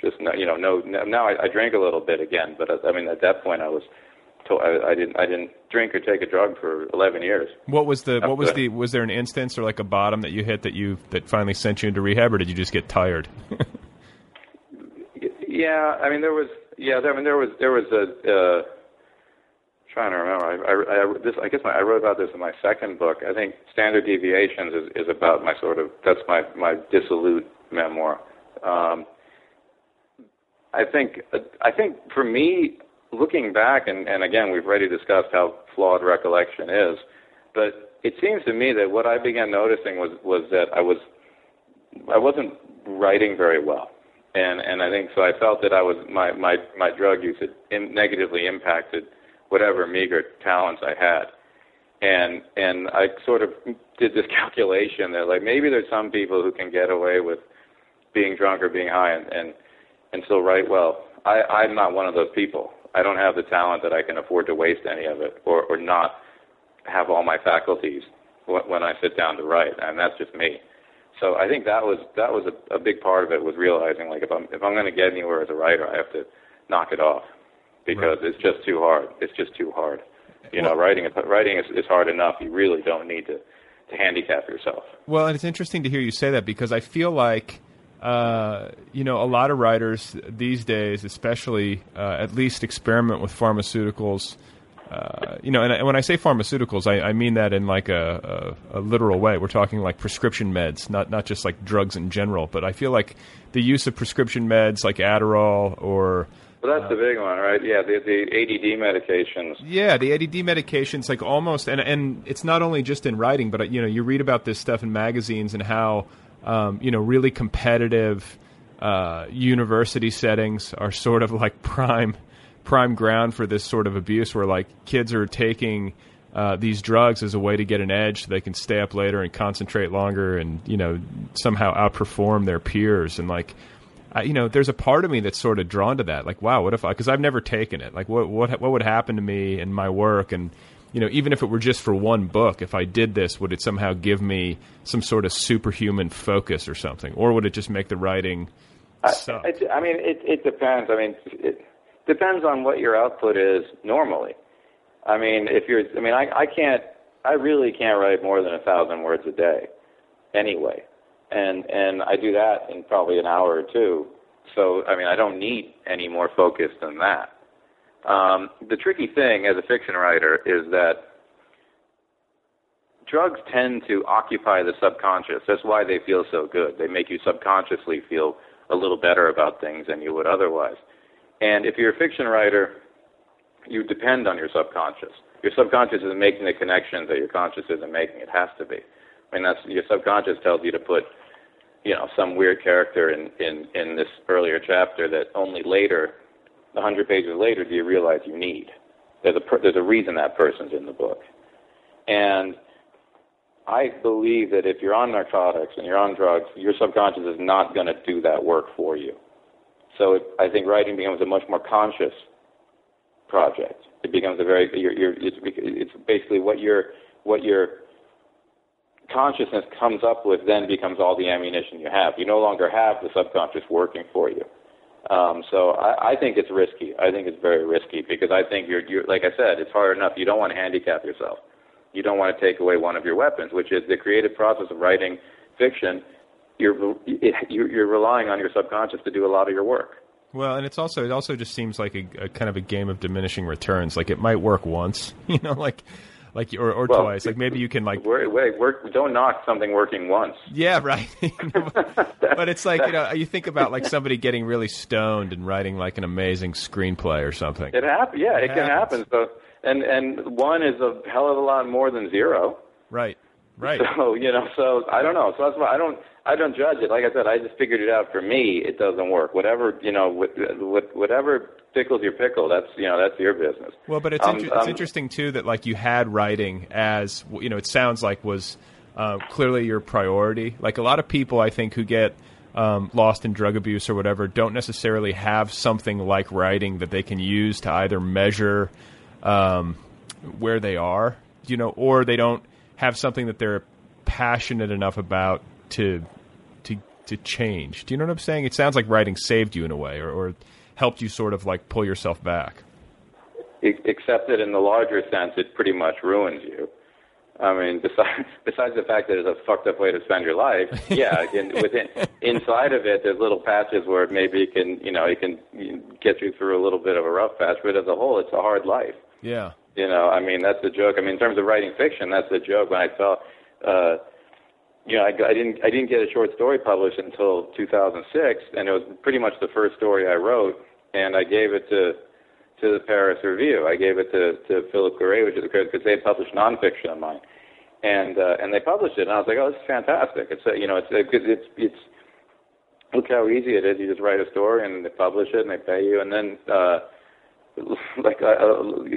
S4: Just no, you know no now I, I drink a little bit again, but I I mean at that point I was to, I, I didn't I didn't drink or take a drug for 11 years.
S1: What was the what was the was there an instance or like a bottom that you hit that you that finally sent you into rehab, or did you just get tired? (laughs)
S4: yeah, I mean there was yeah I mean there was there was a uh, trying to remember I, I, I this I guess my, I wrote about this in my second book. I think Standard Deviations is, is about my sort of that's my my dissolute memoir. Um, I think I think for me looking back, and, and again, we've already discussed how flawed recollection is, but it seems to me that what I began noticing was was that I was I wasn't writing very well, and and I think so. I felt that I was my my my drug use had in, negatively impacted whatever meager talents I had, and and I sort of did this (laughs) calculation that like maybe there's some people who can get away with being drunk or being high and and, and still write well. I, I'm not one of those people. I don't have the talent that I can afford to waste any of it or, or not have all my faculties when I sit down to write, and that's just me. So I think that was that was a, a big part of it was realizing like if I'm if I'm going to get anywhere as a writer, I have to knock it off because right. it's just too hard. It's just too hard. You well, know, writing writing is, is hard enough. You really don't need to to handicap yourself.
S1: Well, and it's interesting to hear you say that because I feel like uh, you know, a lot of writers these days, especially, uh, at least experiment with pharmaceuticals. Uh, you know, and, when I say pharmaceuticals, I, I mean that in like a, a, a, literal way. We're talking like prescription meds, not not just like drugs in general. But I feel like the use of prescription meds like Adderall or
S4: well, that's the big one, right? Yeah, the, the ADD medications.
S1: Yeah, the ADD medications, like almost, and and it's not only just in writing, but you know, you read about this stuff in magazines and how um, you know, really competitive uh, university settings are sort of like (laughs) prime prime ground for this sort of abuse, where like kids are taking uh, these drugs as a way to get an edge, so they can stay up later and concentrate longer, and you know, somehow outperform their peers, and like. I, you know, there's a part of me that's sort of drawn to that. Like, wow, what if I? Because I've never taken it. Like, what what what would happen to me in my work? And you know, even if it were just for one book, if I did this, would it somehow give me some sort of superhuman focus or something, or would it just make the writing suck?
S4: I, I mean, it, it depends. I mean, it depends on what your output is normally. I mean, if you're, I mean, I, I can't, I really can't write more than a thousand words a day, anyway, and and I do that in probably an hour or two. So, I mean, I don't need any more focus than that. Um, the tricky thing as a fiction writer is that drugs tend to occupy the subconscious. That's why they feel so good. They make you subconsciously feel a little better about things than you would otherwise. And if you're a fiction writer, you depend on your subconscious. Your subconscious is making the connections that your conscious isn't making. It has to be. I mean, that's your subconscious tells you to put, you know, some weird character in in in this earlier chapter that only later a 100 pages later do you realize you need. There's a, per- there's a reason that person's in the book. And I believe that if you're on narcotics and you're on drugs, your subconscious is not going to do that work for you. So it, I think writing becomes a much more conscious project. It becomes a very you're, you're, it's, it's basically what your what your consciousness comes up with then becomes all the ammunition you have. You no longer have the subconscious working for you. Um, so I, I think it's risky. I think it's very risky because I think you're, you're, like I said, it's hard enough. You don't want to handicap yourself. You don't want to take away one of your weapons, which is the creative process of writing fiction. You're, you're, relying on your subconscious to do a lot of your work.
S1: Well, and it's also it also just seems like a, a kind of a game of diminishing returns. Like it might work once, (laughs) you know, like like or, or well, twice. Like maybe you can like
S4: wait, wait, work. Don't knock something working once.
S1: Yeah, right. (laughs) (laughs) but it's like you know, you think about like somebody getting really stoned and writing like an amazing screenplay or something.
S4: It happens. Yeah, it, it can happen. So and and one is a hell of a lot more than zero.
S1: Right. Right.
S4: So you know, so I don't know. So that's why I don't. I don't judge it. Like I said, I just figured it out. For me, it doesn't work. Whatever you know, whatever tickles your pickle, that's you know, that's your business.
S1: Well, but it's um, inter- it's um, interesting too that like you had writing as you know, it sounds like was uh, clearly your priority. Like a lot of people, I think, who get um, lost in drug abuse or whatever, don't necessarily have something like writing that they can use to either measure um, where they are, you know, or they don't have something that they're passionate enough about to to to change. Do you know what I'm saying? It sounds like writing saved you in a way, or, or helped you sort of like pull yourself back.
S4: Except that in the larger sense, it pretty much ruins you. I mean, besides (laughs) besides the fact that it's a fucked up way to spend your life, yeah. (laughs) In, within inside of it, there's little patches where maybe it can, you know, it can get you through a little bit of a rough patch. But as a whole, it's a hard life.
S1: Yeah.
S4: You know, I mean, that's the joke. I mean, in terms of writing fiction, that's the joke. When I saw uh, you know, I, I didn't I didn't get a short story published until 2006, and it was pretty much the first story I wrote, and I gave it to to the Paris Review. I gave it to to Philip Gray, which is the because they had published nonfiction of mine, and uh, and they published it, and I was like, oh, this is fantastic. It's a, you know, it's it's it's it's look how easy it is. You just write a story and they publish it and they pay you, and then. uh (laughs) like I,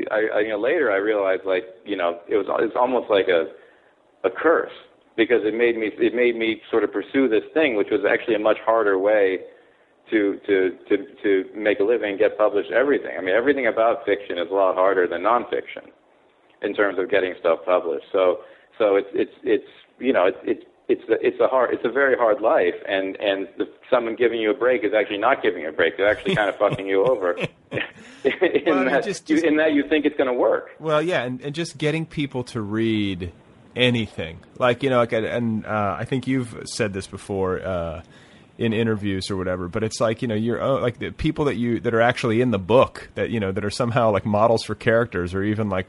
S4: I, I you know later I realized like you know it was it's almost like a a curse because it made me it made me sort of pursue this thing which was actually a much harder way to to to to make a living get published everything. I mean everything about fiction is a lot harder than nonfiction in terms of getting stuff published. So so it's it's it's you know it's it's it's a, it's a hard it's a very hard life and and the, someone giving you a break is actually not giving you a break they're actually kind of fucking you over (laughs) (laughs) in,
S1: Well,
S4: that,
S1: just-
S4: you,
S1: just-
S4: in that you think it's going to work
S1: Well, yeah, and, and just getting people to read anything, like you know, like and uh, I think you've said this before uh, in interviews or whatever. But it's like you know, you're uh, like the people that you that are actually in the book that you know that are somehow like models for characters or even like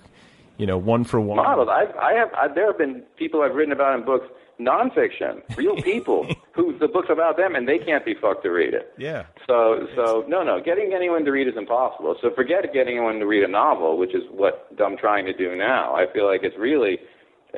S1: you know one for one.
S4: models i i have I, there have been people i've written about in books nonfiction real (laughs) people who the book's about them and they can't be fucked to read it
S1: Yeah.
S4: So, so no, no, getting anyone to read is impossible. So forget getting anyone to read a novel, which is what I'm trying to do now. I feel like it's really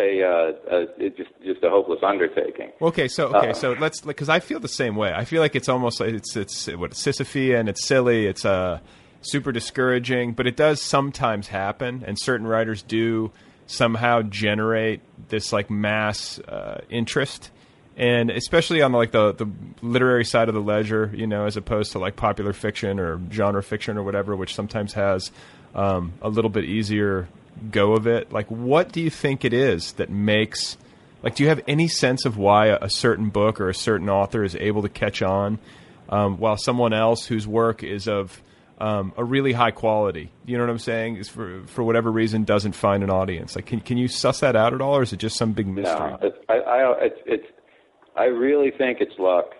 S4: a, uh, a it's just just a hopeless undertaking.
S1: Okay, so okay,
S4: Uh,
S1: so let's because I feel the same way. I feel like it's almost like it's it's what Sisyphean and it's silly. It's uh super discouraging, but it does sometimes happen, and certain writers do somehow generate this like mass uh, interest, and especially on like the the literary side of the ledger, you know, as opposed to like popular fiction or genre fiction or whatever, which sometimes has um, a little bit easier go of it. Like, what do you think it is that makes like, do you have any sense of why a, a certain book or a certain author is able to catch on, um, while someone else whose work is of um, a really high quality, you know what I'm saying, is for for whatever reason doesn't find an audience? Like, can can you suss that out at all, or is it just some big mystery?
S4: No, it's, I, I, it's, it's, I really think it's luck.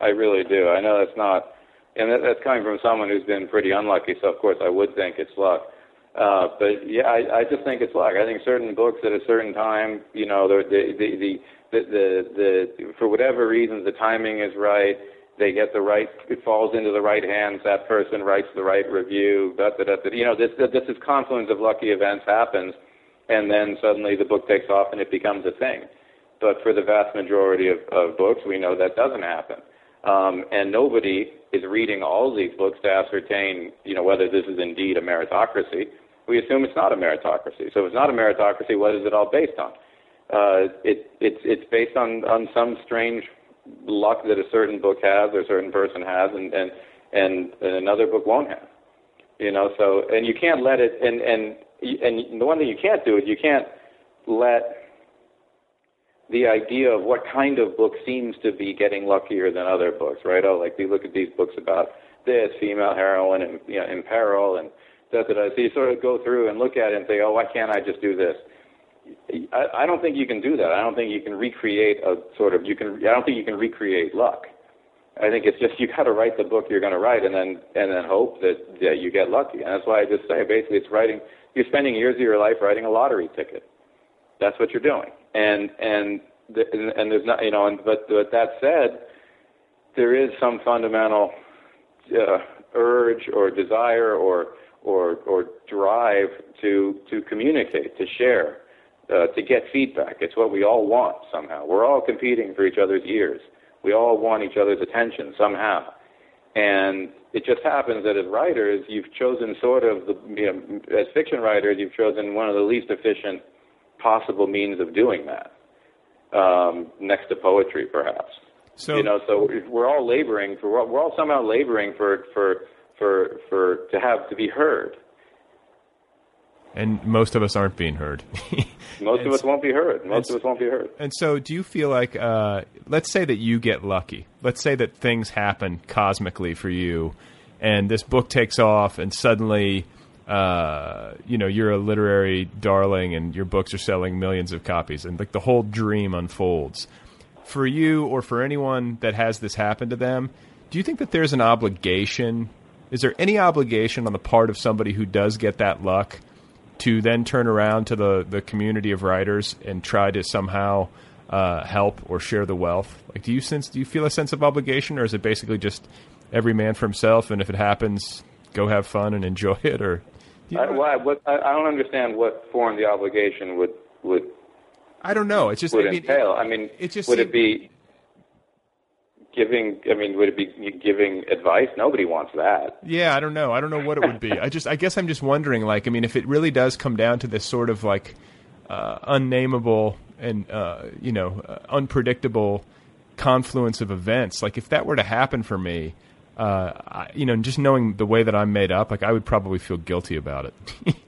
S4: I really do. I know that's not, and that, that's coming from someone who's been pretty unlucky. So of course I would think it's luck. Uh, but yeah, I, I just think it's luck. I think certain books at a certain time, you know, the the the the, the, the, for whatever reasons the timing is right. They get the right. It falls into the right hands. That person writes the right review. Da, da, da. You know, this this this confluence of lucky events happens, and then suddenly the book takes off and it becomes a thing. But for the vast majority of, of books, we know that doesn't happen. Um, and nobody is reading all these books to ascertain, you know, whether this is indeed a meritocracy. We assume it's not a meritocracy. So if it's not a meritocracy, what is it all based on? Uh, it, it's it's based on, on some strange luck that a certain book has or a certain person has, and, and and and another book won't have. You know, so and you can't let it. And and and the one thing you can't do is you can't let the idea of what kind of book seems to be getting luckier than other books, right? Oh, like you look at these books about this female heroine and you know, in peril and da da da. So you sort of go through and look at it and say, oh, why can't I just do this? I, I don't think you can do that. I don't think you can recreate a sort of you can. I don't think you can recreate luck. I think it's just you got to write the book you're going to write, and then and then hope that that you get lucky. And that's why I just say basically it's writing. You're spending years of your life writing a lottery ticket. That's what you're doing. And and the, and, and there's not you know. And but but that said, there is some fundamental uh, urge or desire or or or drive to to communicate, to share, uh, to get feedback. It's what we all want somehow. We're all competing for each other's ears. We all want each other's attention somehow. And it just happens that as writers, you've chosen sort of the, you know, as fiction writers, you've chosen one of the least efficient possible means of doing that, um, next to poetry, perhaps.
S1: So
S4: you know, so we're all laboring for we're all somehow laboring for for for for to have to be heard.
S1: and most of us aren't being heard. (laughs)
S4: Most of us won't be heard. Most of us won't be heard.
S1: And so, do you feel like, uh, let's say that you get lucky. Let's say that things happen cosmically for you, and this book takes off, and suddenly, uh, you know, you're a literary darling, and your books are selling millions of copies, and like the whole dream unfolds. For you, or for anyone that has this happen to them, do you think that there's an obligation? Is there any obligation on the part of somebody who does get that luck? to then turn around to the, the community of writers and try to somehow uh, help or share the wealth? Like, do you sense do you feel a sense of obligation, or is it basically just every man for himself? And if it happens, go have fun and enjoy it, or
S4: you know? I, well, what, I, I don't understand what form the obligation would would.
S1: I don't know. It's just
S4: would
S1: I mean,
S4: entail. I mean,
S1: it just
S4: would
S1: seemed,
S4: it be giving? I mean, would it be giving advice? Nobody wants that.
S1: Yeah, I don't know. I don't know what it would be. I just, I guess, I'm just wondering. Like, I mean, if it really does come down to this sort of like uh, unnameable and uh, you know uh, unpredictable confluence of events, like if that were to happen for me. Uh, I, you know, just knowing the way that I'm made up, like I would probably feel guilty about it. (laughs)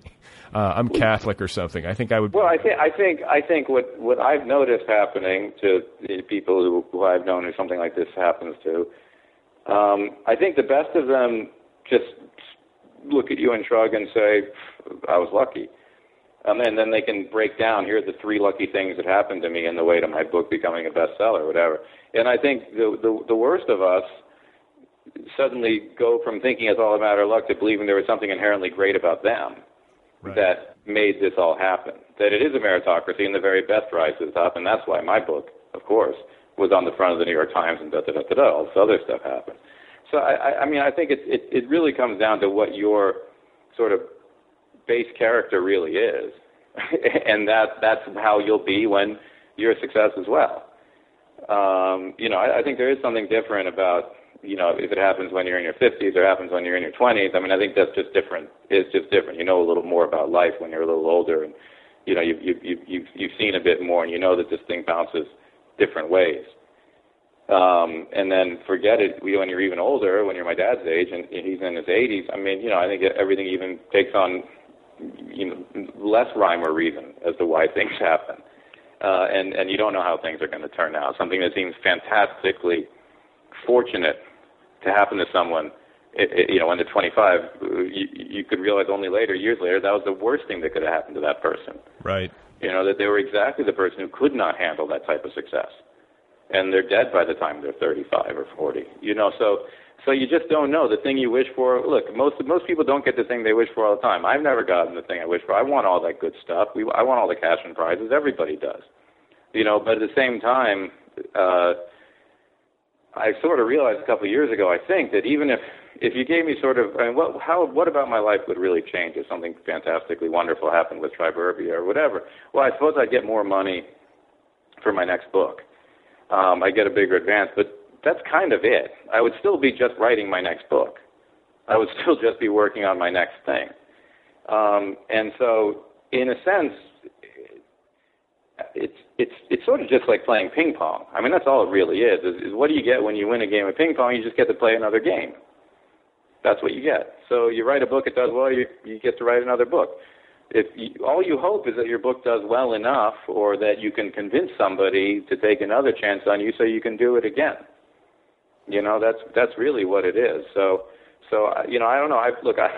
S1: uh, I'm Catholic or something. I think I would.
S4: Well, I think I think I think what what I've noticed happening to the people who, who I've known who something like this happens to, um, I think the best of them just look at you and shrug and say, "I was lucky," um, and then they can break down. Here are the three lucky things that happened to me in the way to my book becoming a bestseller, whatever. And I think the the, the worst of us suddenly go from thinking it's all a matter of luck to believing there was something inherently great about them right. that made this all happen. That it is a meritocracy and the very best rise top, and that's why my book, of course, was on the front of the New York Times and da da da da da. All this other stuff happened. So I, I mean, I think it, it it really comes down to what your sort of base character really is, (laughs) and that that's how you'll be when you're a success as well. Um, you know, I, I think there is something different about you know, if it happens when you're in your 50s or happens when you're in your 20s, I mean, I think that's just different. It's just different. You know a little more about life when you're a little older, and you know, you've you've you've you've, you've seen a bit more, and you know that this thing bounces different ways. Um, and then forget it when you're even older, when you're my dad's age, and he's in his 80s. I mean, you know, I think everything even takes on you know less rhyme or reason as to why things (laughs) happen, uh, and and you don't know how things are going to turn out. Something that seems fantastically fortunate to happen to someone, it, it, you know, when they're 25, you, you could realize only later, years later, that was the worst thing that could have happened to that person.
S1: Right.
S4: You know, that they were exactly the person who could not handle that type of success. And they're dead by the time they're 35 or 40. You know, so so you just don't know the thing you wish for. Look, most most people don't get the thing they wish for all the time. I've never gotten the thing I wish for. I want all that good stuff. We I want all the cash and prizes. Everybody does. You know, but at the same time, uh, I sort of realized a couple of years ago, I think, that even if if you gave me sort of, I mean, what how what about my life would really change if something fantastically wonderful happened with Triburbia or whatever? Well, I suppose I'd get more money for my next book. Um, I get a bigger advance, but that's kind of it. I would still be just writing my next book. I would (laughs) still just be working on my next thing. Um, and so, in a sense, it's it's it's sort of just like playing ping pong. I mean, that's all it really is, is. Is what do you get when you win a game of ping pong? You just get to play another game. That's what you get. So you write a book, it does well. You you get to write another book. If you, all you hope is that your book does well enough, or that you can convince somebody to take another chance on you, so you can do it again. You know, that's that's really what it is. So so you know, I don't know. I look, I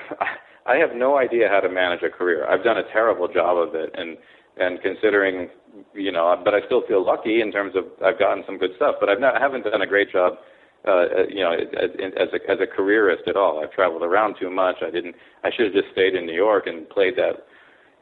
S4: (laughs) I have no idea how to manage a career. I've done a terrible job of it, and and considering you know, but I still feel lucky in terms of I've gotten some good stuff, but I've not I haven't done a great job, uh, uh you know, as a as a careerist at all. I've traveled around too much. I didn't. I should have just stayed in New York and played that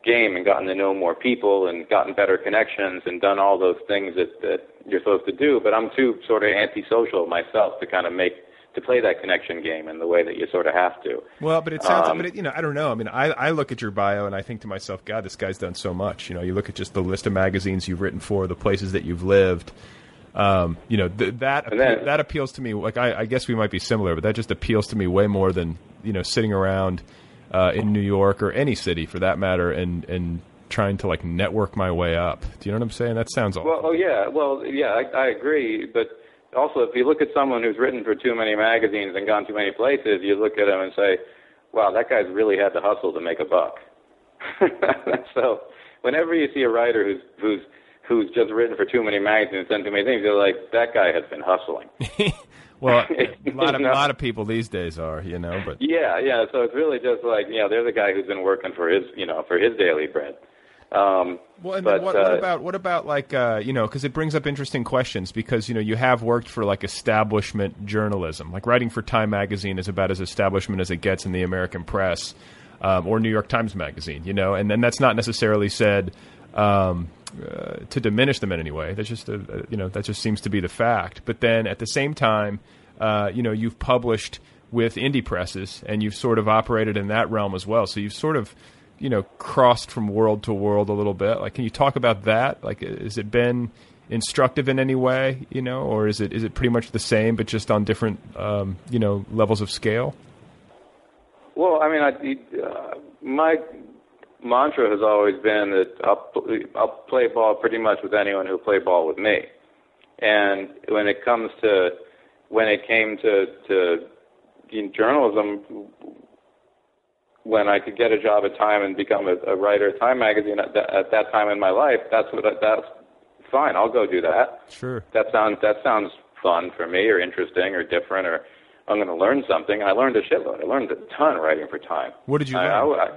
S4: game and gotten to know more people and gotten better connections and done all those things that that you're supposed to do. But I'm too sort of antisocial myself to kind of make to play that connection game in the way that you sort of have to.
S1: Well, but it sounds, um, but it, you know, I don't know. I mean, I, I look at your bio and I think to myself, God, this guy's done so much. You know, you look at just the list of magazines you've written for, the places that you've lived. Um, you know, th- that then, that appeals to me. Like, I, I guess we might be similar, but that just appeals to me way more than you know sitting around uh, in New York or any city for that matter, and and trying to like network my way up. Do you know what I'm saying? That sounds awful.
S4: Well, oh yeah, well yeah, I, I agree, but also, if you look at someone who's written for too many magazines and gone too many places, you look at them and say, wow, that guy's really had to hustle to make a buck. (laughs) so whenever you see a writer who's who's who's just written for too many magazines and done too many things, you're like, that guy has been hustling. (laughs)
S1: well, (laughs) a lot of a lot of people these days are, you know, but
S4: yeah, yeah. So it's really just like, you know, there's a guy who's been working for his, you know, for his daily bread. Um,
S1: well, and
S4: but,
S1: what,
S4: uh,
S1: what, about what about like uh, you know because it brings up interesting questions because you know you have worked for like establishment journalism. Like writing for Time magazine is about as establishment as it gets in the American press um, or New York Times magazine you know? And then that's not necessarily said um, uh, to diminish them in any way. That's just a, you know that just seems to be the fact. But then at the same time uh, you know you've published with indie presses, and you've sort of operated in that realm as well. So you've sort of, you know, crossed from world to world a little bit. Like, can you talk about that? Like, has it been instructive in any way, you know, or is it is it pretty much the same but just on different, um, you know, levels of scale?
S4: Well, I mean, I, uh, my mantra has always been that I'll, I'll play ball pretty much with anyone who play ball with me. And when it comes to when it came to to in journalism, when I could get a job at Time and become a, a writer at Time magazine at, that, at that time in my life, that's what I, that's fine. I'll go do that.
S1: Sure.
S4: That sounds that sounds fun for me, or interesting, or different, or I'm going to learn something. And I learned a shitload. I learned a ton writing for Time.
S1: What did you learn?
S4: I,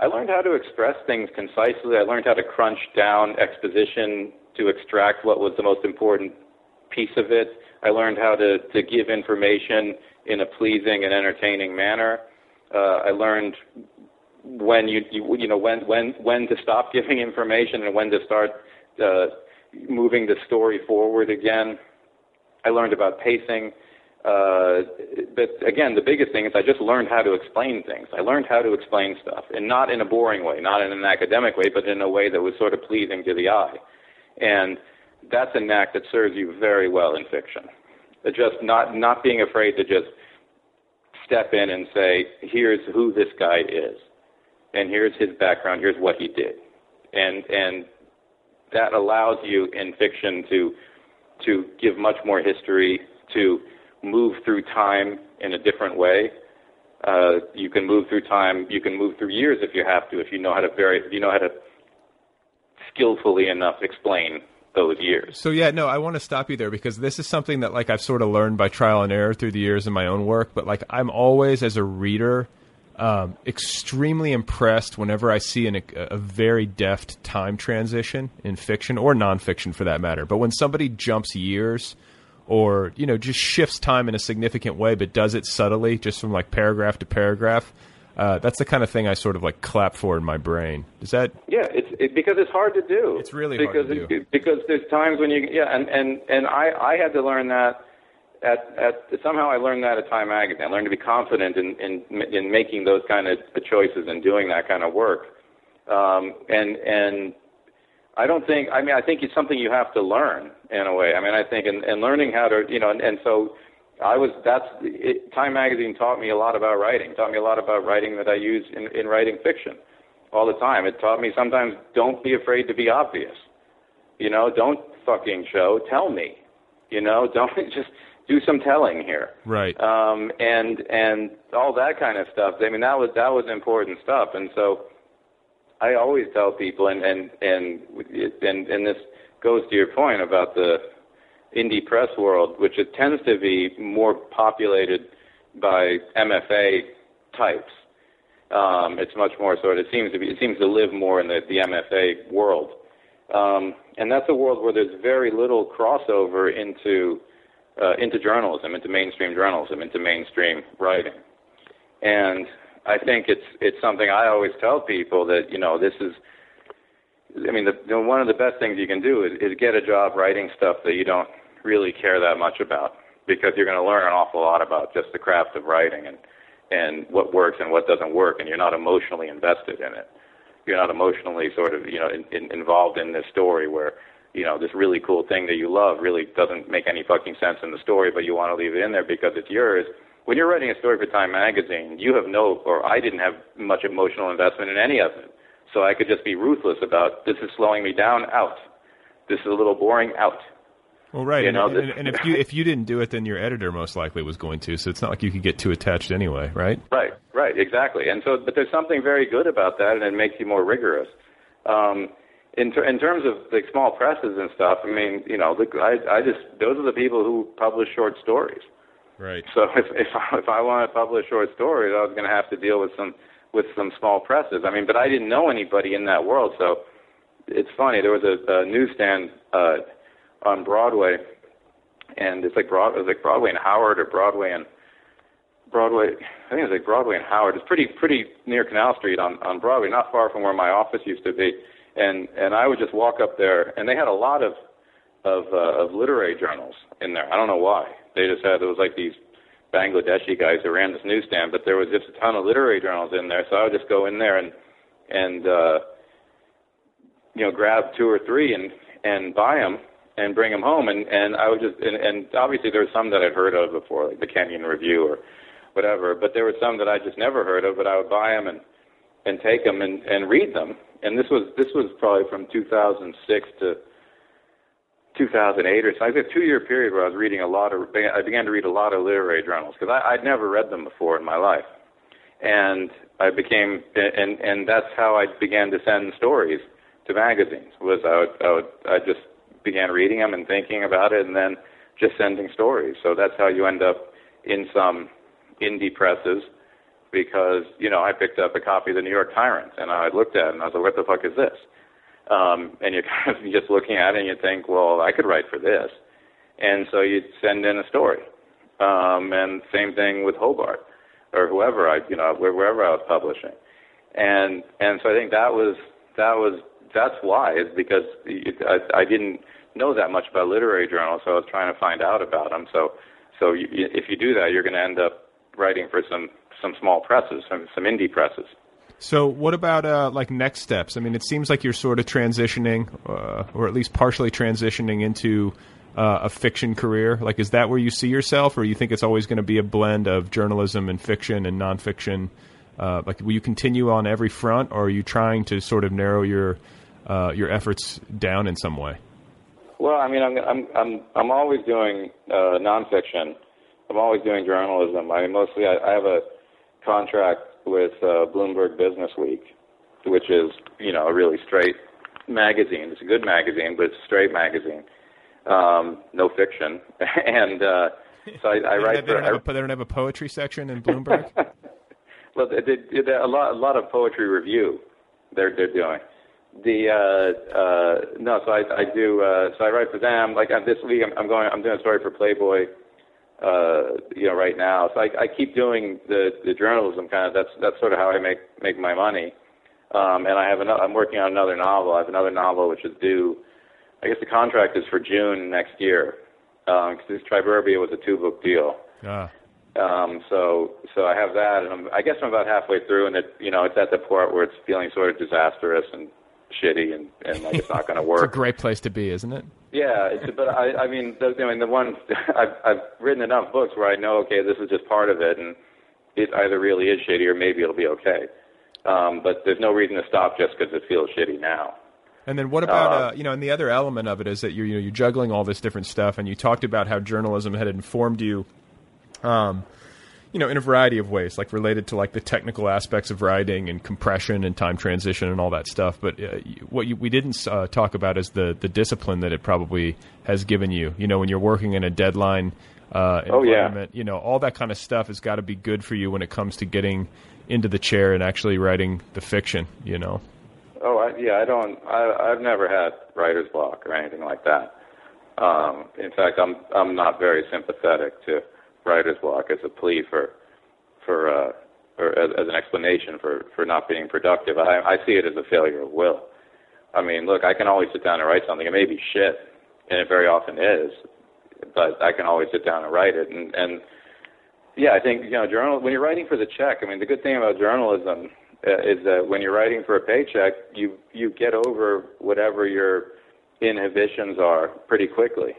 S4: I, I learned how to express things concisely. I learned how to crunch down exposition to extract what was the most important piece of it. I learned how to, to give information in a pleasing and entertaining manner. Uh, I learned when you, you you know when when when to stop (laughs) giving information and when to start uh, moving the story forward again. I learned about pacing. Uh, but again, the biggest thing is I just learned how to explain things. I learned how to explain stuff, and not in a boring way, not in an academic way, but in a way that was sort of pleasing to the eye. And that's a knack that serves you very well in fiction. Just not not being afraid to just step in and say, here's who this guy is, and here's his background, here's what he did, and and that allows you in fiction to to give much more history, to move through time in a different way. Uh, you can move through time. You can move through years if you have to. If you know how to very, if you know how to skillfully enough explain years.
S1: So yeah, no, I want to stop you there because this is something that like I've sort of learned by trial and error through the years in my own work. But like I'm always as a reader um, extremely impressed whenever I see an, a, a very deft time transition in fiction or nonfiction for that matter. But when somebody jumps years or you know just shifts time in a significant way, but does it subtly, just from like paragraph to paragraph. Uh, that's the kind of thing I sort of like clap for in my brain. Is that?
S4: Yeah, it's it, because it's hard to do.
S1: It's really
S4: because
S1: hard to
S4: it, because there's times when you yeah, and and and I I had to learn that at at somehow I learned that at Time Magazine. I learned to be confident in in in making those kind of choices and doing that kind of work. Um, and and I don't think I mean I think it's something you have to learn in a way. I mean I think and, and learning how to you know and, and so I was that's it, Time Magazine taught me a lot about writing. Taught me a lot about writing that I use in in writing fiction all the time. It taught me sometimes don't be afraid to be obvious. You know, don't fucking show. Tell me. You know, (laughs) don't just do some telling here.
S1: Right.
S4: Um, and and all that kind of stuff. I mean, that was that was important stuff. And so, I always tell people, and and and and, and this goes to your point about the indie press world, which it tends to be more populated by MFA types. Um, it's much more sort it seems to be it seems to live more in the, the MFA world, um, and that's a world where there's very little crossover into uh, into journalism, into mainstream journalism, into mainstream writing. And I think it's it's something I always tell people that you know this is. I mean, the, one of the best things you can do is, is get a job writing stuff that you don't really care that much about, because you're going to learn an awful lot about just the craft of writing and and what works and what doesn't work, and you're not emotionally invested in it. You're not emotionally sort of you know in, in, involved in this story where you know, this really cool thing that you love really doesn't make any fucking sense in the story, but you want to leave it in there because it's yours. When you're writing a story for Time Magazine, you have no, or I didn't have much emotional investment in any of it. So I could just be ruthless about this is slowing me down, out. This is a little boring, out.
S1: Well, right,
S4: You
S1: and,
S4: know,
S1: and,
S4: this-
S1: and if (laughs) you if you didn't do it, then your editor most likely was going to. So it's not like you could get too attached anyway, right?
S4: Right, right, exactly. And so, but there's something very good about that, and it makes you more rigorous. Um, in ter- in terms of like small presses and stuff, I mean, you know, the, I I just those are the people who publish short stories.
S1: Right.
S4: So if if I, if I want to publish short stories, I was going to have to deal with some with some small presses. I mean, but I didn't know anybody in that world, so it's funny. There was a, a newsstand uh, on Broadway, and it's like Broad, it was like Broadway and Howard or Broadway and Broadway. I think it was like Broadway and Howard. It's pretty pretty near Canal Street on on Broadway, not far from where my office used to be. And and I would just walk up there, and they had a lot of of uh, of literary journals in there. I don't know why. They just had it was like these Bangladeshi guys who ran this newsstand, but there was just a ton of literary journals in there, so I would just go in there and and uh, you know grab two or three and and buy them and bring them home, and and I would just and, and obviously there were some that I'd heard of before, like the Kenyon Review or whatever, but there were some that I just never heard of, but I would buy them and and take them and and read them, and this was this was probably from 2006 to 2008 or so. I had a two-year period where I was reading a lot of. I began to read a lot of literary journals because I'd never read them before in my life, and I became and and that's how I began to send stories to magazines. Was I would I, would, I just began reading them and thinking about it, and then just sending stories. So that's how you end up in some indie presses because you know I picked up a copy of the New York Tyrant and I looked at it and I was like, what the fuck is this? Um, and you're (laughs) kind of just looking at it and you think, well, I could write for this. And so you'd send in a story. Um, and same thing with Hobart or whoever I, you know, wherever I was publishing. And, and so I think that was, that was, that's why is because I, I didn't know that much about literary journals, so I was trying to find out about them. So, so you, if you do that, you're going to end up writing for some, some small presses, some, some indie presses.
S1: So, what about uh, like next steps? I mean, it seems like you're sort of transitioning, uh, or at least partially transitioning into uh, a fiction career. Like, is that where you see yourself, or you think it's always going to be a blend of journalism and fiction and nonfiction? Uh, like, will you continue on every front, or are you trying to sort of narrow your uh, your efforts down in some way?
S4: Well, I mean, I'm I'm I'm I'm always doing uh, nonfiction. I'm always doing journalism. I mean, mostly I, I have a contract with uh, Bloomberg Businessweek, which is you know a really straight magazine. It's a good magazine, but it's a straight magazine, um, no fiction. (laughs) and uh, so I, I write
S1: they
S4: for.
S1: Don't have a, they don't have a poetry section in Bloomberg. (laughs)
S4: well, they, they, they, a lot, a lot of poetry review. They're they're doing the uh uh no so i i do uh so i write for them like uh, this week i'm, I'm going i'm doing a story for playboy uh, you know, right now. So I, I keep doing the, the journalism kind of. That's that's sort of how I make make my money. Um, and I have another. I'm working on another novel. I have another novel which is due. I guess the contract is for June next year. Because um, this Triburbia was a two book deal.
S1: Ah.
S4: Um, so so I have that, and I'm, I guess I'm about halfway through, and it you know it's at the part where it's feeling sort of disastrous and shitty, and and like it's not going to work.
S1: it's a great place to be, isn't it?
S4: Yeah, it's, but I, I mean, the, I mean, the one (laughs) I've, I've written enough books where I know, okay, this is just part of it, and it either really is shitty or maybe it'll be okay. Um, but there's no reason to stop just because it feels shitty now.
S1: And then what about uh, uh, you know, and the other element of it is that you're you know you're juggling all this different stuff, and you talked about how journalism had informed you. Um, you know, in a variety of ways, like related to like the technical aspects of writing and compression and time transition and all that stuff. But uh, what you, we didn't uh, talk about is the the discipline that it probably has given you. You know, when you're working in a deadline uh,
S4: oh,
S1: environment,
S4: yeah.
S1: you know, all that kind of stuff has got to be good for you when it comes to getting into the chair and actually writing the fiction. You know.
S4: Oh I, yeah, I don't. I, I've never had writer's block or anything like that. Um, in fact, I'm I'm not very sympathetic to writer's block as a plea for for uh, or as, as an explanation for for not being productive. I, I see it as a failure of will. I mean, look, I can always sit down and write something. It may be shit, and it very often is, but I can always sit down and write it. And and yeah, I think you know, journal when you're writing for the check. I mean, the good thing about journalism uh, is that when you're writing for a paycheck, you you get over whatever your inhibitions are pretty quickly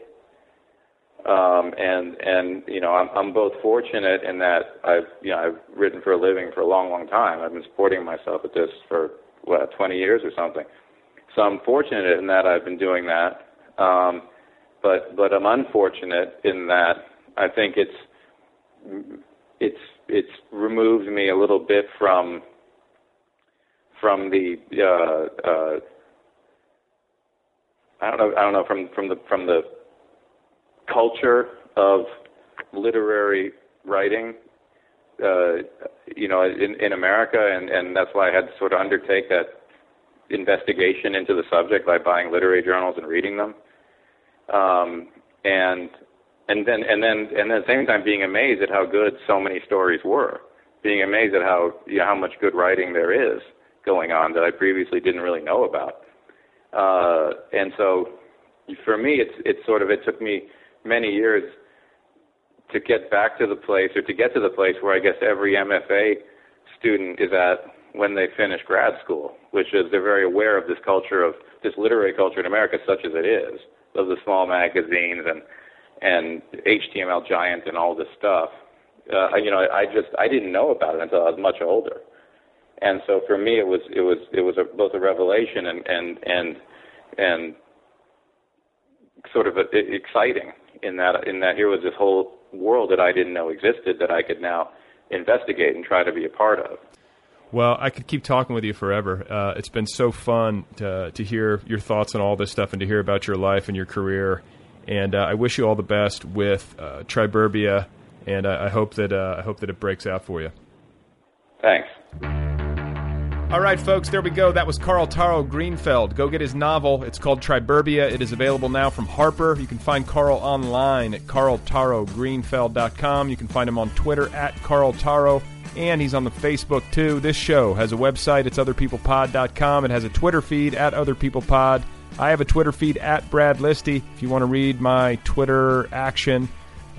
S4: um, and and you know I'm I'm both fortunate in that I've you know I've written for a living for a long long time. I've been supporting myself at this for what 20 years or something. So I'm fortunate in that I've been doing that. Um, but but I'm unfortunate in that I think it's it's it's removed me a little bit from from the uh, uh, I don't know I don't know from from the from the culture of literary writing, uh, you know, in, in America, and, and that's why I had to sort of undertake that investigation into the subject by buying literary journals and reading them, um, and and then and then and then at the same time being amazed at how good so many stories were, being amazed at how you know, how much good writing there is going on that I previously didn't really know about, uh, and so for me, it's it's sort of it took me many years to get back to the place or to get to the place where I guess every MFA student is at when they finish grad school, which is they're very aware of this culture of this literary culture in America, such as it is, of the small magazines and and HTMLGIANT and all this stuff. Uh, you know, I just I didn't know about it until I was much older, and so for me it was it was it was a, both a revelation and and and and sort of a, exciting in that in that here was this whole world that I didn't know existed that I could now investigate and try to be a part of.
S1: Well, I could keep talking with you forever. Uh, it's been so fun to, to hear your thoughts on all this stuff and to hear about your life and your career. And uh, I wish you all the best with uh, Triburbia, and I hope that uh, I hope that it breaks out for you.
S4: Thanks.
S1: All right, folks, there we go. That was Karl Taro Greenfeld. Go get his novel. It's called Triburbia. It is available now from Harper. You can find Karl online at karltarogreenfeld.com. You can find him on Twitter at Karl Taro and he's on the Facebook too. This show has a website, it's otherpeoplepod.com. It has a Twitter feed at otherpeoplepod. I have a Twitter feed at Brad Listi. If you want to read my Twitter action,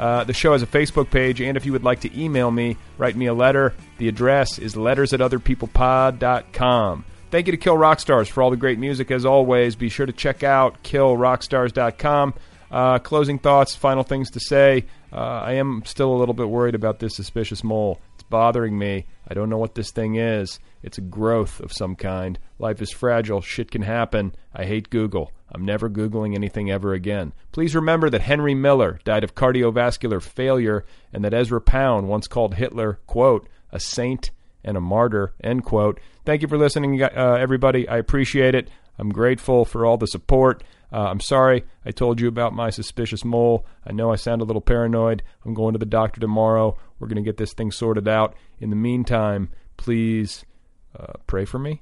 S1: uh, the show has a Facebook page, and if you would like to email me, write me a letter. The address is letters at otherpeoplepod.com. Thank you to Kill Rock Stars for all the great music as always. Be sure to check out killrockstars.com. Uh, closing thoughts, final things to say. Uh, I am still a little bit worried about this suspicious mole It's bothering me. I don't know what this thing is. It's a growth of some kind. Life is fragile. Shit can happen. I hate Google. I'm never Googling anything ever again. Please remember that Henry Miller died of cardiovascular failure and that Ezra Pound once called Hitler, quote, a saint and a martyr, end quote. Thank you for listening, uh, everybody. I appreciate it. I'm grateful for all the support. Uh, I'm sorry I told you about my suspicious mole. I know I sound a little paranoid. I'm going to the doctor tomorrow. We're going to get this thing sorted out. In the meantime, please uh, pray for me